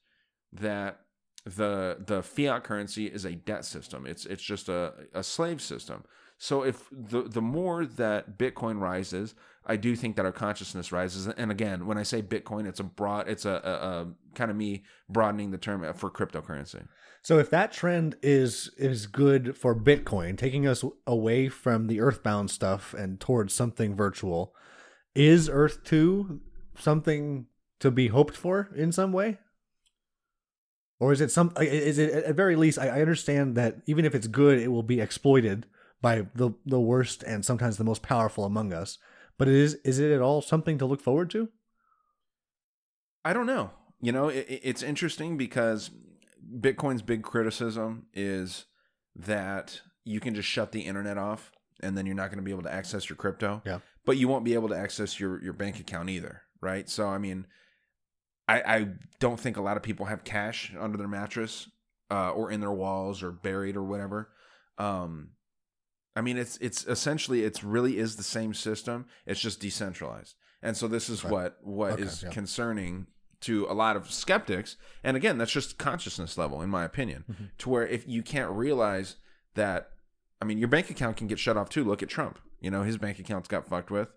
that the the fiat currency is a debt system. It's it's just a, a slave system. So if the the more that Bitcoin rises, I do think that our consciousness rises. And again, when I say Bitcoin, it's a broad, it's a, a, a kind of me broadening the term for cryptocurrency.
So if that trend is is good for Bitcoin, taking us away from the earthbound stuff and towards something virtual, is Earth 2 something to be hoped for in some way? Or is it some is it at very least I I understand that even if it's good, it will be exploited by the the worst and sometimes the most powerful among us. But it is is it at all something to look forward to?
I don't know. You know, it, it- it's interesting because Bitcoin's big criticism is that you can just shut the internet off and then you're not going to be able to access your crypto.
Yeah.
But you won't be able to access your, your bank account either, right? So, I mean, I, I don't think a lot of people have cash under their mattress uh, or in their walls or buried or whatever. Um, I mean, it's it's essentially it's really is the same system. It's just decentralized, and so this is
Right.
what what is
Okay, yeah.
concerning to a lot of skeptics. And again, that's just consciousness level, in my opinion,
Mm-hmm.
to where if you can't realize that, I mean, your bank account can get shut off too. Look at Trump. You know, his bank accounts got fucked with.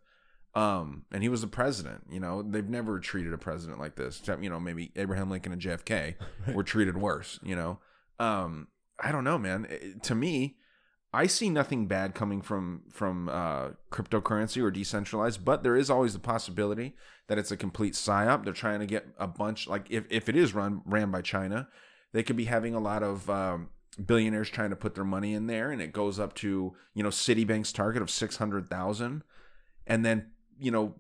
Um, and he was the president. You know, they've never treated a president like this. Except, you know, maybe Abraham Lincoln and JFK were treated worse. You know, um, I don't know, man. It- to me, I see nothing bad coming from from uh, cryptocurrency or decentralized, but there is always the possibility that it's a complete psyop. They're trying to get a bunch, like if, if it is run ran by China, they could be having a lot of um, billionaires trying to put their money in there, and it goes up to you know Citibank's target of six hundred thousand, and then you know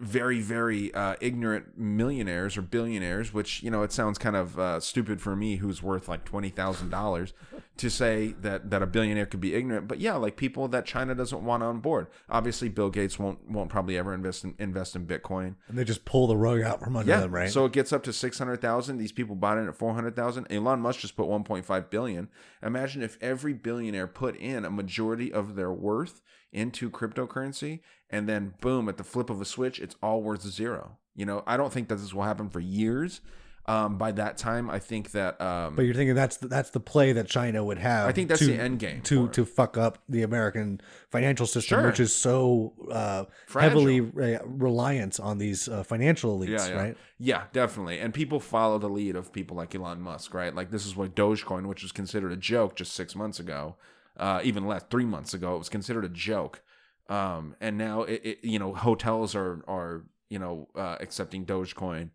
very very uh, ignorant millionaires or billionaires which you know it sounds kind of uh, stupid for me who's worth like $20000 to say that that a billionaire could be ignorant. But yeah like people that china doesn't want on board. Obviously bill gates won't won't probably ever invest in invest in bitcoin.
And they just pull the rug out from under
yeah
them, right?
so it gets up to 600000 these people bought in at 400000 elon musk just put 1.5 billion. Imagine if every billionaire put in a majority of their worth into cryptocurrency and then boom at the flip of a switch it's all worth zero you know i don't think that this will happen for years um, by that time i think that um,
But you're thinking that's the, that's the play that China would have.
I think that's
to,
the end game
to to fuck up the American financial system,
Sure.
which is so uh, heavily re- reliant on these uh, financial elites,
yeah, yeah.
right?
Yeah, definitely. And people follow the lead of people like Elon Musk, right? Like this is why Dogecoin, which was considered a joke just six months ago, uh, even less, three months ago, it was considered a joke. Um, and now it, it, you know, hotels are are you know uh, accepting Dogecoin.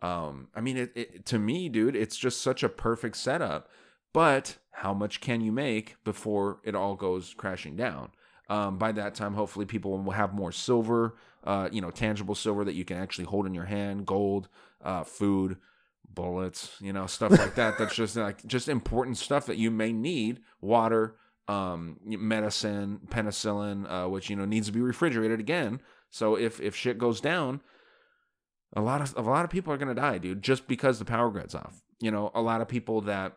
Um, I mean, it, it to me, dude, it's just such a perfect setup. But how much can you make before it all goes crashing down? Um, by that time, hopefully, people will have more silver, uh, you know, tangible silver that you can actually hold in your hand, gold, uh, food. bullets, you know, stuff like that. That's just like just important stuff that you may need. Water, um, medicine, penicillin, uh, which you know needs to be refrigerated again. So if if shit goes down, a lot of a lot of people are gonna die, dude, just because the power grid's off. You know, a lot of people that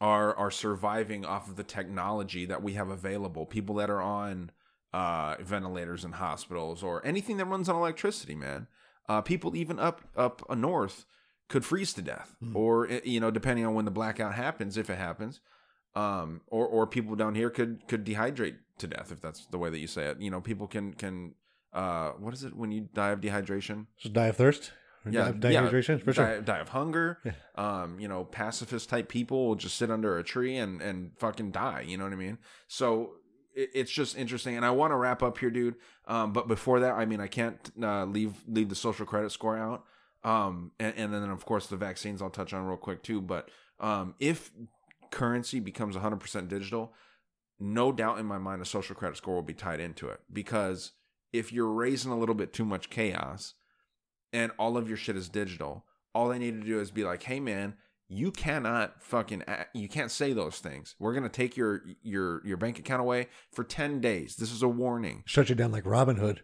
are are surviving off of the technology that we have available. People that are on uh, ventilators in hospitals or anything that runs on electricity, man. Uh, people even up up north could freeze to death,
Hmm.
or eh, you know, depending on when the blackout happens, if it happens, um, or or people down here could could dehydrate to death if that's the way that you say it. You know, people can can uh, what is it when you die of dehydration?
Just die of thirst.
Yeah,
die,
yeah,
dehydration for sure.
die, die of hunger. Yeah. Um, you know, pacifist type people will just sit under a tree and and fucking die. You know what I mean? So it, it's just interesting, and I want to wrap up here, dude. Um, but before that, I mean, I can't uh, leave leave the social credit score out. Um, and, and then of course the vaccines I'll touch on real quick too. But um, if currency becomes 100% digital, no doubt in my mind a social credit score will be tied into it because if you're raising a little bit too much chaos and all of your shit is digital, all they need to do is be like, "Hey man, you cannot fucking you can't say those things. We're going to take your your your bank account away for 10 days. This is a warning."
Shut you down like Robinhood.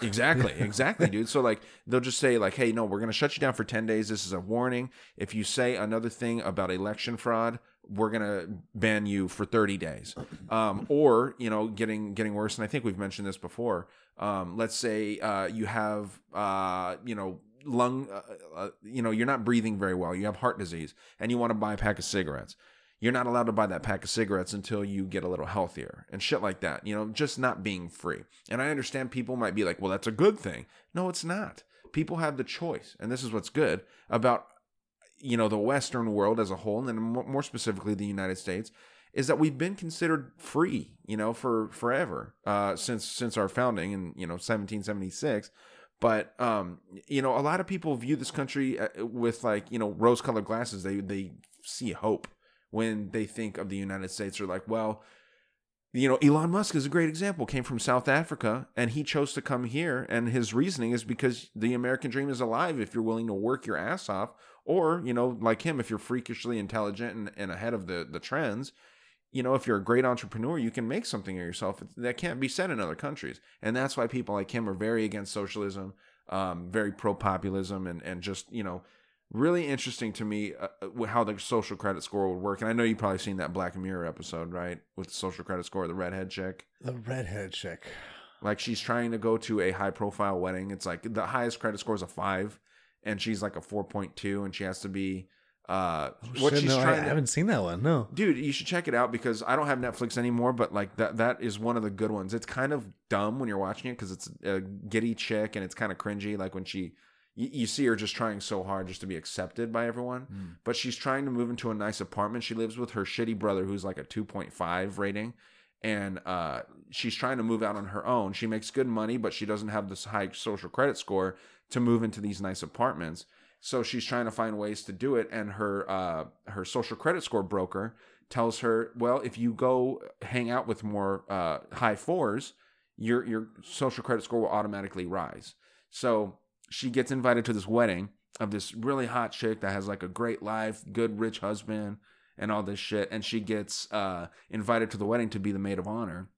Exactly, exactly, dude. So like they'll just say like, "Hey, no, we're going to shut you down for 10 days. This is a warning. If you say another thing about election fraud, we're to ban you for 30 days." Um or, you know, getting getting worse and I think we've mentioned this before. Um let's say uh you have uh you know, lung uh, uh, you know, you're not breathing very well. You have heart disease and you want to buy a pack of cigarettes you're not allowed to buy that pack of cigarettes until you get a little healthier and shit like that. You know, just not being free. And I understand people might be like, well, that's a good thing. No, it's not. People have the choice. And this is what's good about, you know, the Western world as a whole, and more specifically the United States, is that we've been considered free, you know, for forever, uh, since, since our founding in, you know, 1776 but um you know a lot of people view this country uh, with like you know rose colored glasses. They they see hope when they think of the united states. Are like well you know elon musk is a great example. Came from south africa and he chose to come here and his reasoning is because the american dream is alive if you're willing to work your ass off or you know like him if you're freakishly intelligent and, and ahead of the the trends you know, if you're a great entrepreneur, you can make something of yourself that can't be said in other countries. And that's why people like him are very against socialism, um, very pro populism, and, and just, you know, really interesting to me uh, uh, how the social credit score would work. And I know you've probably seen that Black Mirror episode, right? With the social credit score, the redhead chick.
The redhead chick.
Like she's trying to go to a high profile wedding. It's like the highest credit score is a five, and she's like a 4.2, and she has to be. Uh, what
Shit,
she's
no, I,
trying
I
to,
haven't seen that one. No.
dude you should check it out because i don't have netflix anymore but like that that is one of the good ones it's kind of dumb when you're watching it because it's a giddy chick and it's kind of cringy like when she you, you see her just trying so hard just to be accepted by everyone but she's trying to move into a nice apartment she lives with her shitty brother who's like a 2.5 rating and uh, she's trying to move out on her own she makes good money but she doesn't have this high social credit score to move into these nice apartments so she's trying to find ways to do it, and her uh, her social credit score broker tells her, "Well, if you go hang out with more uh, high fours, your your social credit score will automatically rise." So she gets invited to this wedding of this really hot chick that has like a great life, good rich husband, and all this shit, and she gets uh, invited to the wedding to be the maid of honor.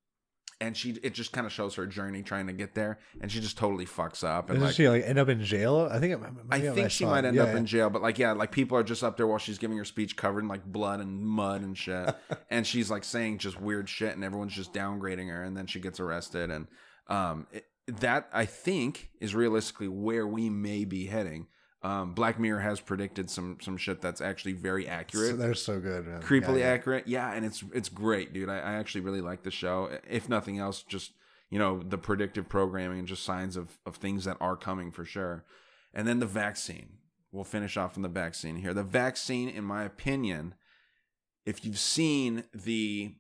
And she, it just kind of shows her journey trying to get there, and she just totally fucks up. And
Doesn't
like,
she like end up in jail? I think. It,
I think she might end
Yeah,
up
yeah.
in jail, but like, yeah, like people are just up there while she's giving her speech covered in like blood and mud and shit. and she's like saying just weird shit, and everyone's just downgrading her. And then she gets arrested. And um, it, that I think is realistically where we may be heading. Um, Black Mirror has predicted some some shit that's actually very accurate
So they're so good, man.
creepily
Yeah, yeah.
accurate. Yeah, and it's it's great, dude. I, I actually really like the show. If nothing else, just you know the predictive programming and just signs of of things that are coming for sure. And then the vaccine. We'll finish off on the vaccine here. The vaccine, in my opinion, if you've seen the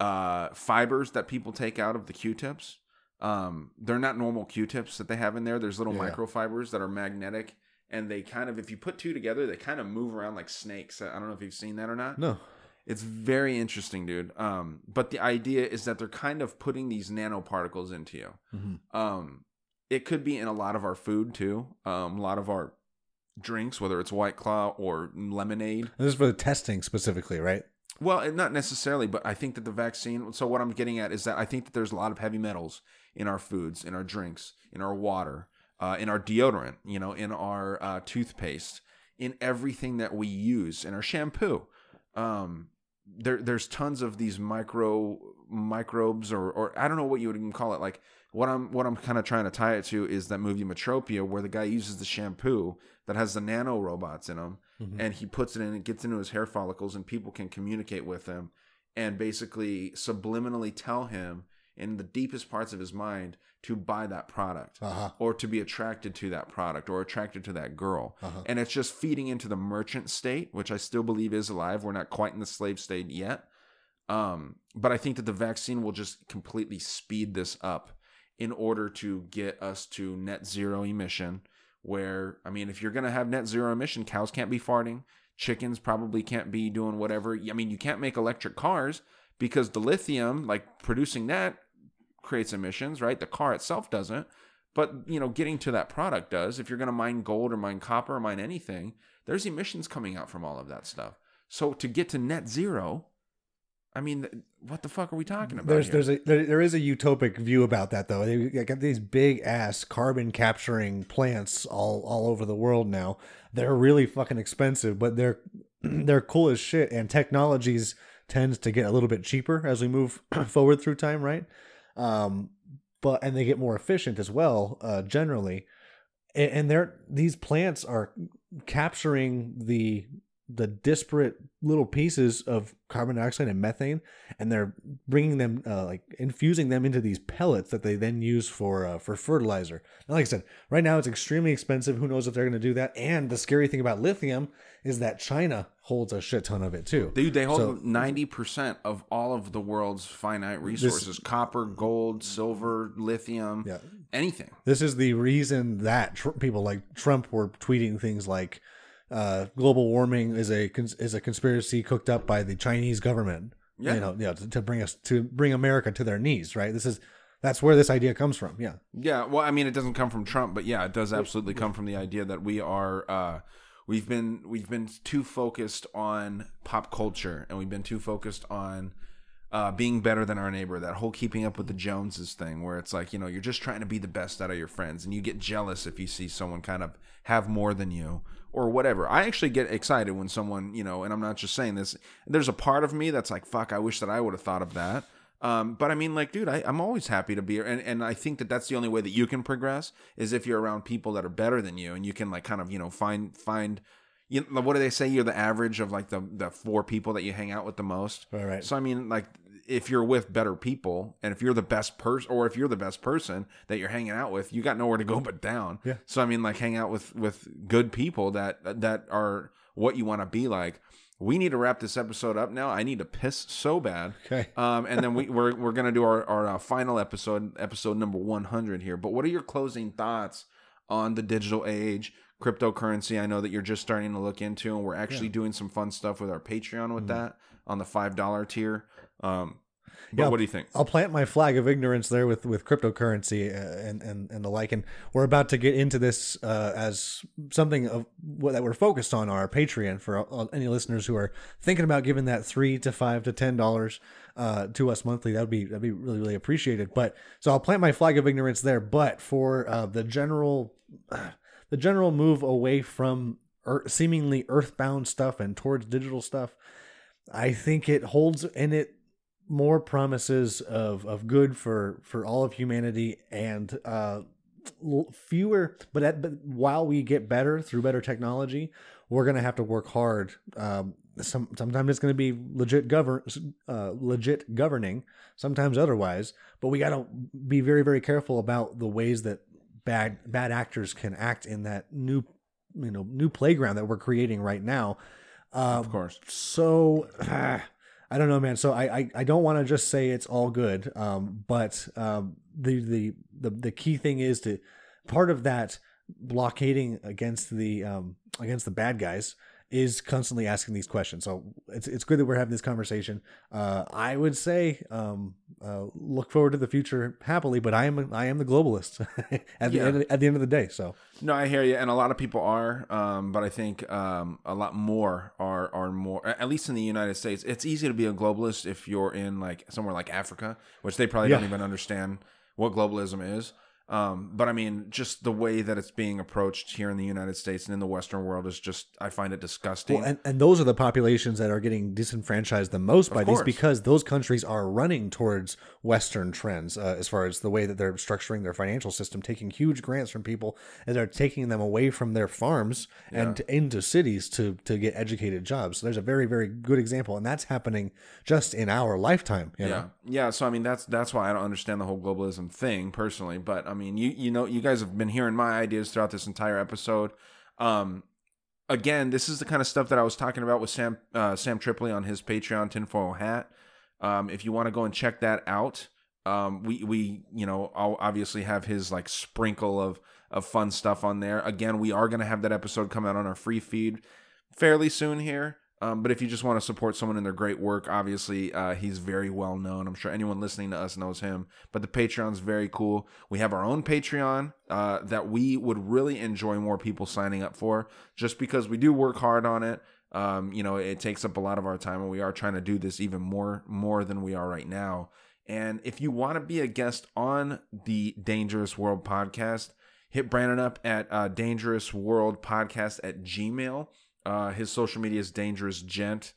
uh, fibers that people take out of the Q-tips, um, they're not normal Q-tips that they have in there. There's little
Yeah.
microfibers that are magnetic, and they kind of, if you put two together, they kind of move around like snakes. I don't know if you've seen that or not.
No.
It's very interesting, dude. Um, but the idea is that they're kind of putting these nanoparticles into you.
Mhm.
Um, it could be in a lot of our food too. Um, a lot of our drinks, whether it's White Claw or lemonade.
This is for the testing specifically, right?
Well, not necessarily, but I think that the vaccine. So what I'm getting at is that I think that there's a lot of heavy metals in our foods, in our drinks, in our water, uh, in our deodorant, you know, in our uh, toothpaste, in everything that we use, in our shampoo. Um, there, there's tons of these micro microbes, or, or I don't know what you would even call it. Like what I'm, what I'm kind of trying to tie it to is that movie Metropia, where the guy uses the shampoo that has the nano robots in them, and he puts it in, it gets into his hair follicles, and people can communicate with him, and basically subliminally tell him in the deepest parts of his mind to buy that product
Uh-huh.
or to be attracted to that product or attracted to that girl.
Uh-huh.
And it's just feeding into the merchant state, which I still believe is alive. We're not quite in the slave state yet. Um, but I think that the vaccine will just completely speed this up in order to get us to net zero emission. Where, I mean, if you're going to have net zero emission, cows can't be farting, chickens probably can't be doing whatever. I mean, you can't make electric cars because the lithium, like producing that, creates emissions, right? The car itself doesn't. But, you know, getting to that product does. If you're going to mine gold or mine copper or mine anything, there's emissions coming out from all of that stuff. So to get to net zero, I mean, what the fuck are we talking about?
There's
here?
there's a there, there is a utopic view about that though. They they got these big ass carbon capturing plants all all over the world now. They're really fucking expensive, but they're they're cool as shit. And technologies tends to get a little bit cheaper as we move forward through time, right? Um, but and they get more efficient as well, uh, generally. And, and they're these plants are capturing the the disparate little pieces of carbon dioxide and methane and they're bringing them uh, like infusing them into these pellets that they then use for uh, for fertilizer. And like I said, right now it's extremely expensive. Who knows if they're going to do that? And the scary thing about lithium is that China holds a shit ton of it too.
Dude, they hold
So-
ninety percent of all of the world's finite resources: copper, gold, silver, lithium,
Yeah.
anything.
This is the reason that tr- people like Trump were tweeting things like uh, global warming is a is a conspiracy cooked up by the Chinese government.
Yeah.
You know, yeah, to, to bring us to bring America to their knees, right? This is that's where this idea comes from. Yeah.
Yeah, well, I mean, it doesn't come from Trump, but yeah, it does absolutely come from the idea that we are, uh, we've been, we've been too focused on pop culture, and we've been too focused on uh, being better than our neighbor. That whole keeping up with the Joneses thing, where it's like, you know, you're just trying to be the best out of your friends, and you get jealous if you see someone kind of have more than you or whatever. I actually get excited when someone, you know, and I'm not just saying this. There's a part of me that's like, fuck, I wish that I would have thought of that. Um, but I mean, like, dude, I, I'm always happy to be here, and and I think that that's the only way that you can progress is if you're around people that are better than you, and you can like kind of you know find find. You know, what do they say? You're the average of like the the four people that you hang out with the most.
Right.
So I mean, like, if you're with better people, and if you're the best person, or if you're the best person that you're hanging out with, you got nowhere to go but down.
Yeah.
So I mean, like, hang out with with good people that that are what you want to be like. We need to wrap this episode up now. I need to piss so bad.
Okay.
Um, and then we, we're we're gonna do our our uh, final episode, episode number one hundred here. But what are your closing thoughts on the digital age, cryptocurrency? I know that you're just starting to look into, and we're actually doing some fun stuff with our Patreon with that on the five dollar tier. Um, but
Yeah.
what do you think?
I'll plant my flag of ignorance there with with cryptocurrency uh, and and and the like. And we're about to get into this uh, as something of what that we're focused on our Patreon for all- any listeners who are thinking about giving that three to five to ten dollars uh, to us monthly. That would be that'd be really really appreciated. But so I'll plant my flag of ignorance there. But for uh, the general the general move away from ear- seemingly earthbound stuff and towards digital stuff, I think it holds in it more promises of, of good for, for all of humanity and uh, fewer. But, at, but while we get better through better technology, we're gonna have to work hard. Um, some sometimes it's gonna be legit govern uh, legit governing. Sometimes otherwise, but we gotta be very very careful about the ways that bad bad actors can act in that new you know new playground that we're creating right now. Uh,
Of course.
so I don't know, man. So I I, I don't want to just say it's all good. Um, but um, the, the the the key thing is to part of that blockading against the um against the bad guys is constantly asking these questions. So it's it's good that we're having this conversation. Uh, I would say um uh, look forward to the future happily. But I am I am the globalist at the
Yeah.
end of, at the end of the day. So
No, I hear you, and a lot of people are, um, but I think um, a lot more are are more. At least in the United States, it's easy to be a globalist if you're in like somewhere like Africa, which they probably don't even understand what globalism is. Um, but I mean, just the way that it's being approached here in the United States and in the Western world is just I find it disgusting.
Well, and, and those are the populations that are getting disenfranchised the most by these because those countries are running towards Western trends uh, as far as the way that they're structuring their financial system, taking huge grants from people and they're taking them away from their farms and to, into cities to to get educated jobs. So there's a very very good example, and that's happening just in our lifetime. You
yeah
know?
yeah so i mean that's that's why i don't understand the whole globalism thing personally but i mean you you know you guys have been hearing my ideas throughout this entire episode. Um again this is the kind of stuff that i was talking about with sam uh, sam tripoli on his patreon tinfoil hat. Um if you want to go and check that out um we we you know i'll obviously have his like sprinkle of of fun stuff on there. Again we are going to have that episode come out on our free feed fairly soon here. Um, but if you just want to support someone in their great work, obviously uh, he's very well known. I'm sure anyone listening to us knows him. But the Patreon's very cool. We have our own Patreon uh, that we would really enjoy more people signing up for, just because we do work hard on it. Um, you know, it takes up a lot of our time, and we are trying to do this even more more than we are right now. And if you want to be a guest on the Dangerous World podcast, hit Brandon up at uh, Dangerous World Podcast at Gmail. Uh, his social media is Dangerous Gent.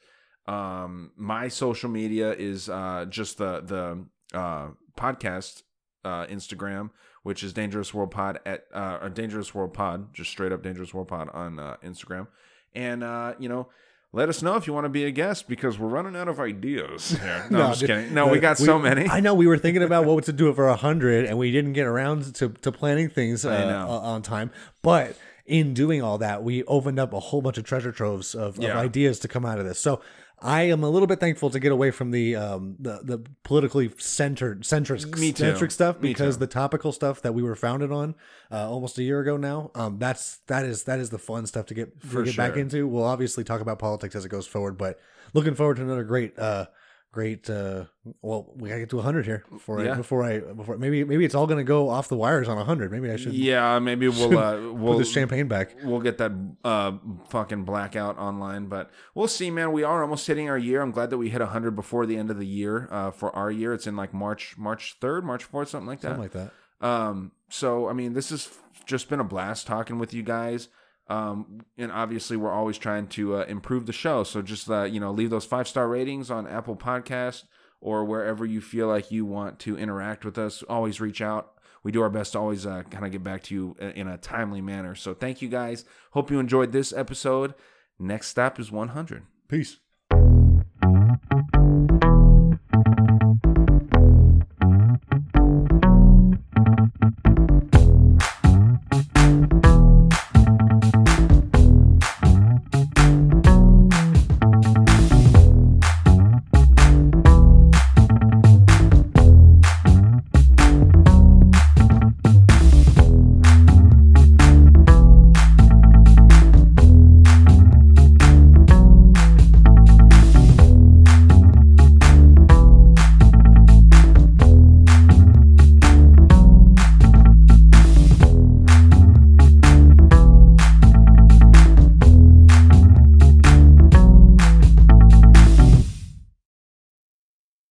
Um, my social media is uh, just the the uh, podcast uh, Instagram, which is Dangerous World Pod at uh, or Dangerous World Pod, just straight up Dangerous World Pod on uh, Instagram. And uh, you know, let us know if you want to be a guest because we're running out of ideas. Here. No, I'm just
dude,
kidding. No, we got so many.
I know we were thinking about what to do for a hundred, and we didn't get around to, to planning things uh, uh, on time. But in doing all that, we opened up a whole bunch of treasure troves of, of ideas to come out of this. So I am a little bit thankful to get away from the um, the, the politically centered centric
Me
centric stuff because the topical stuff that we were founded on uh, almost a year ago now. Um, that's that is that is the fun stuff to get to get back into. We'll obviously talk about politics as it goes forward, but looking forward to another great. Uh, Great. Uh, well, we gotta get to 100 here before
Yeah.
I before I before maybe maybe it's all gonna go off the wires on 100. Maybe I should
Yeah, maybe we'll uh,
put
we'll
this champagne back.
we'll get that uh fucking blackout online but we'll see man we are almost hitting our year i'm glad that we hit 100 before the end of the year uh for our year it's in like march march 3rd march 4th something like that
Something like that.
um so i mean this has just been a blast talking with you guys um and obviously we're always trying to uh, improve the show. So just uh you know leave those five star ratings on apple podcast or wherever you feel like you want to interact with us. Always reach out. We do our best to always uh, kind of get back to you in a timely manner. So thank you guys. Hope you enjoyed this episode. Next stop is 100
Peace.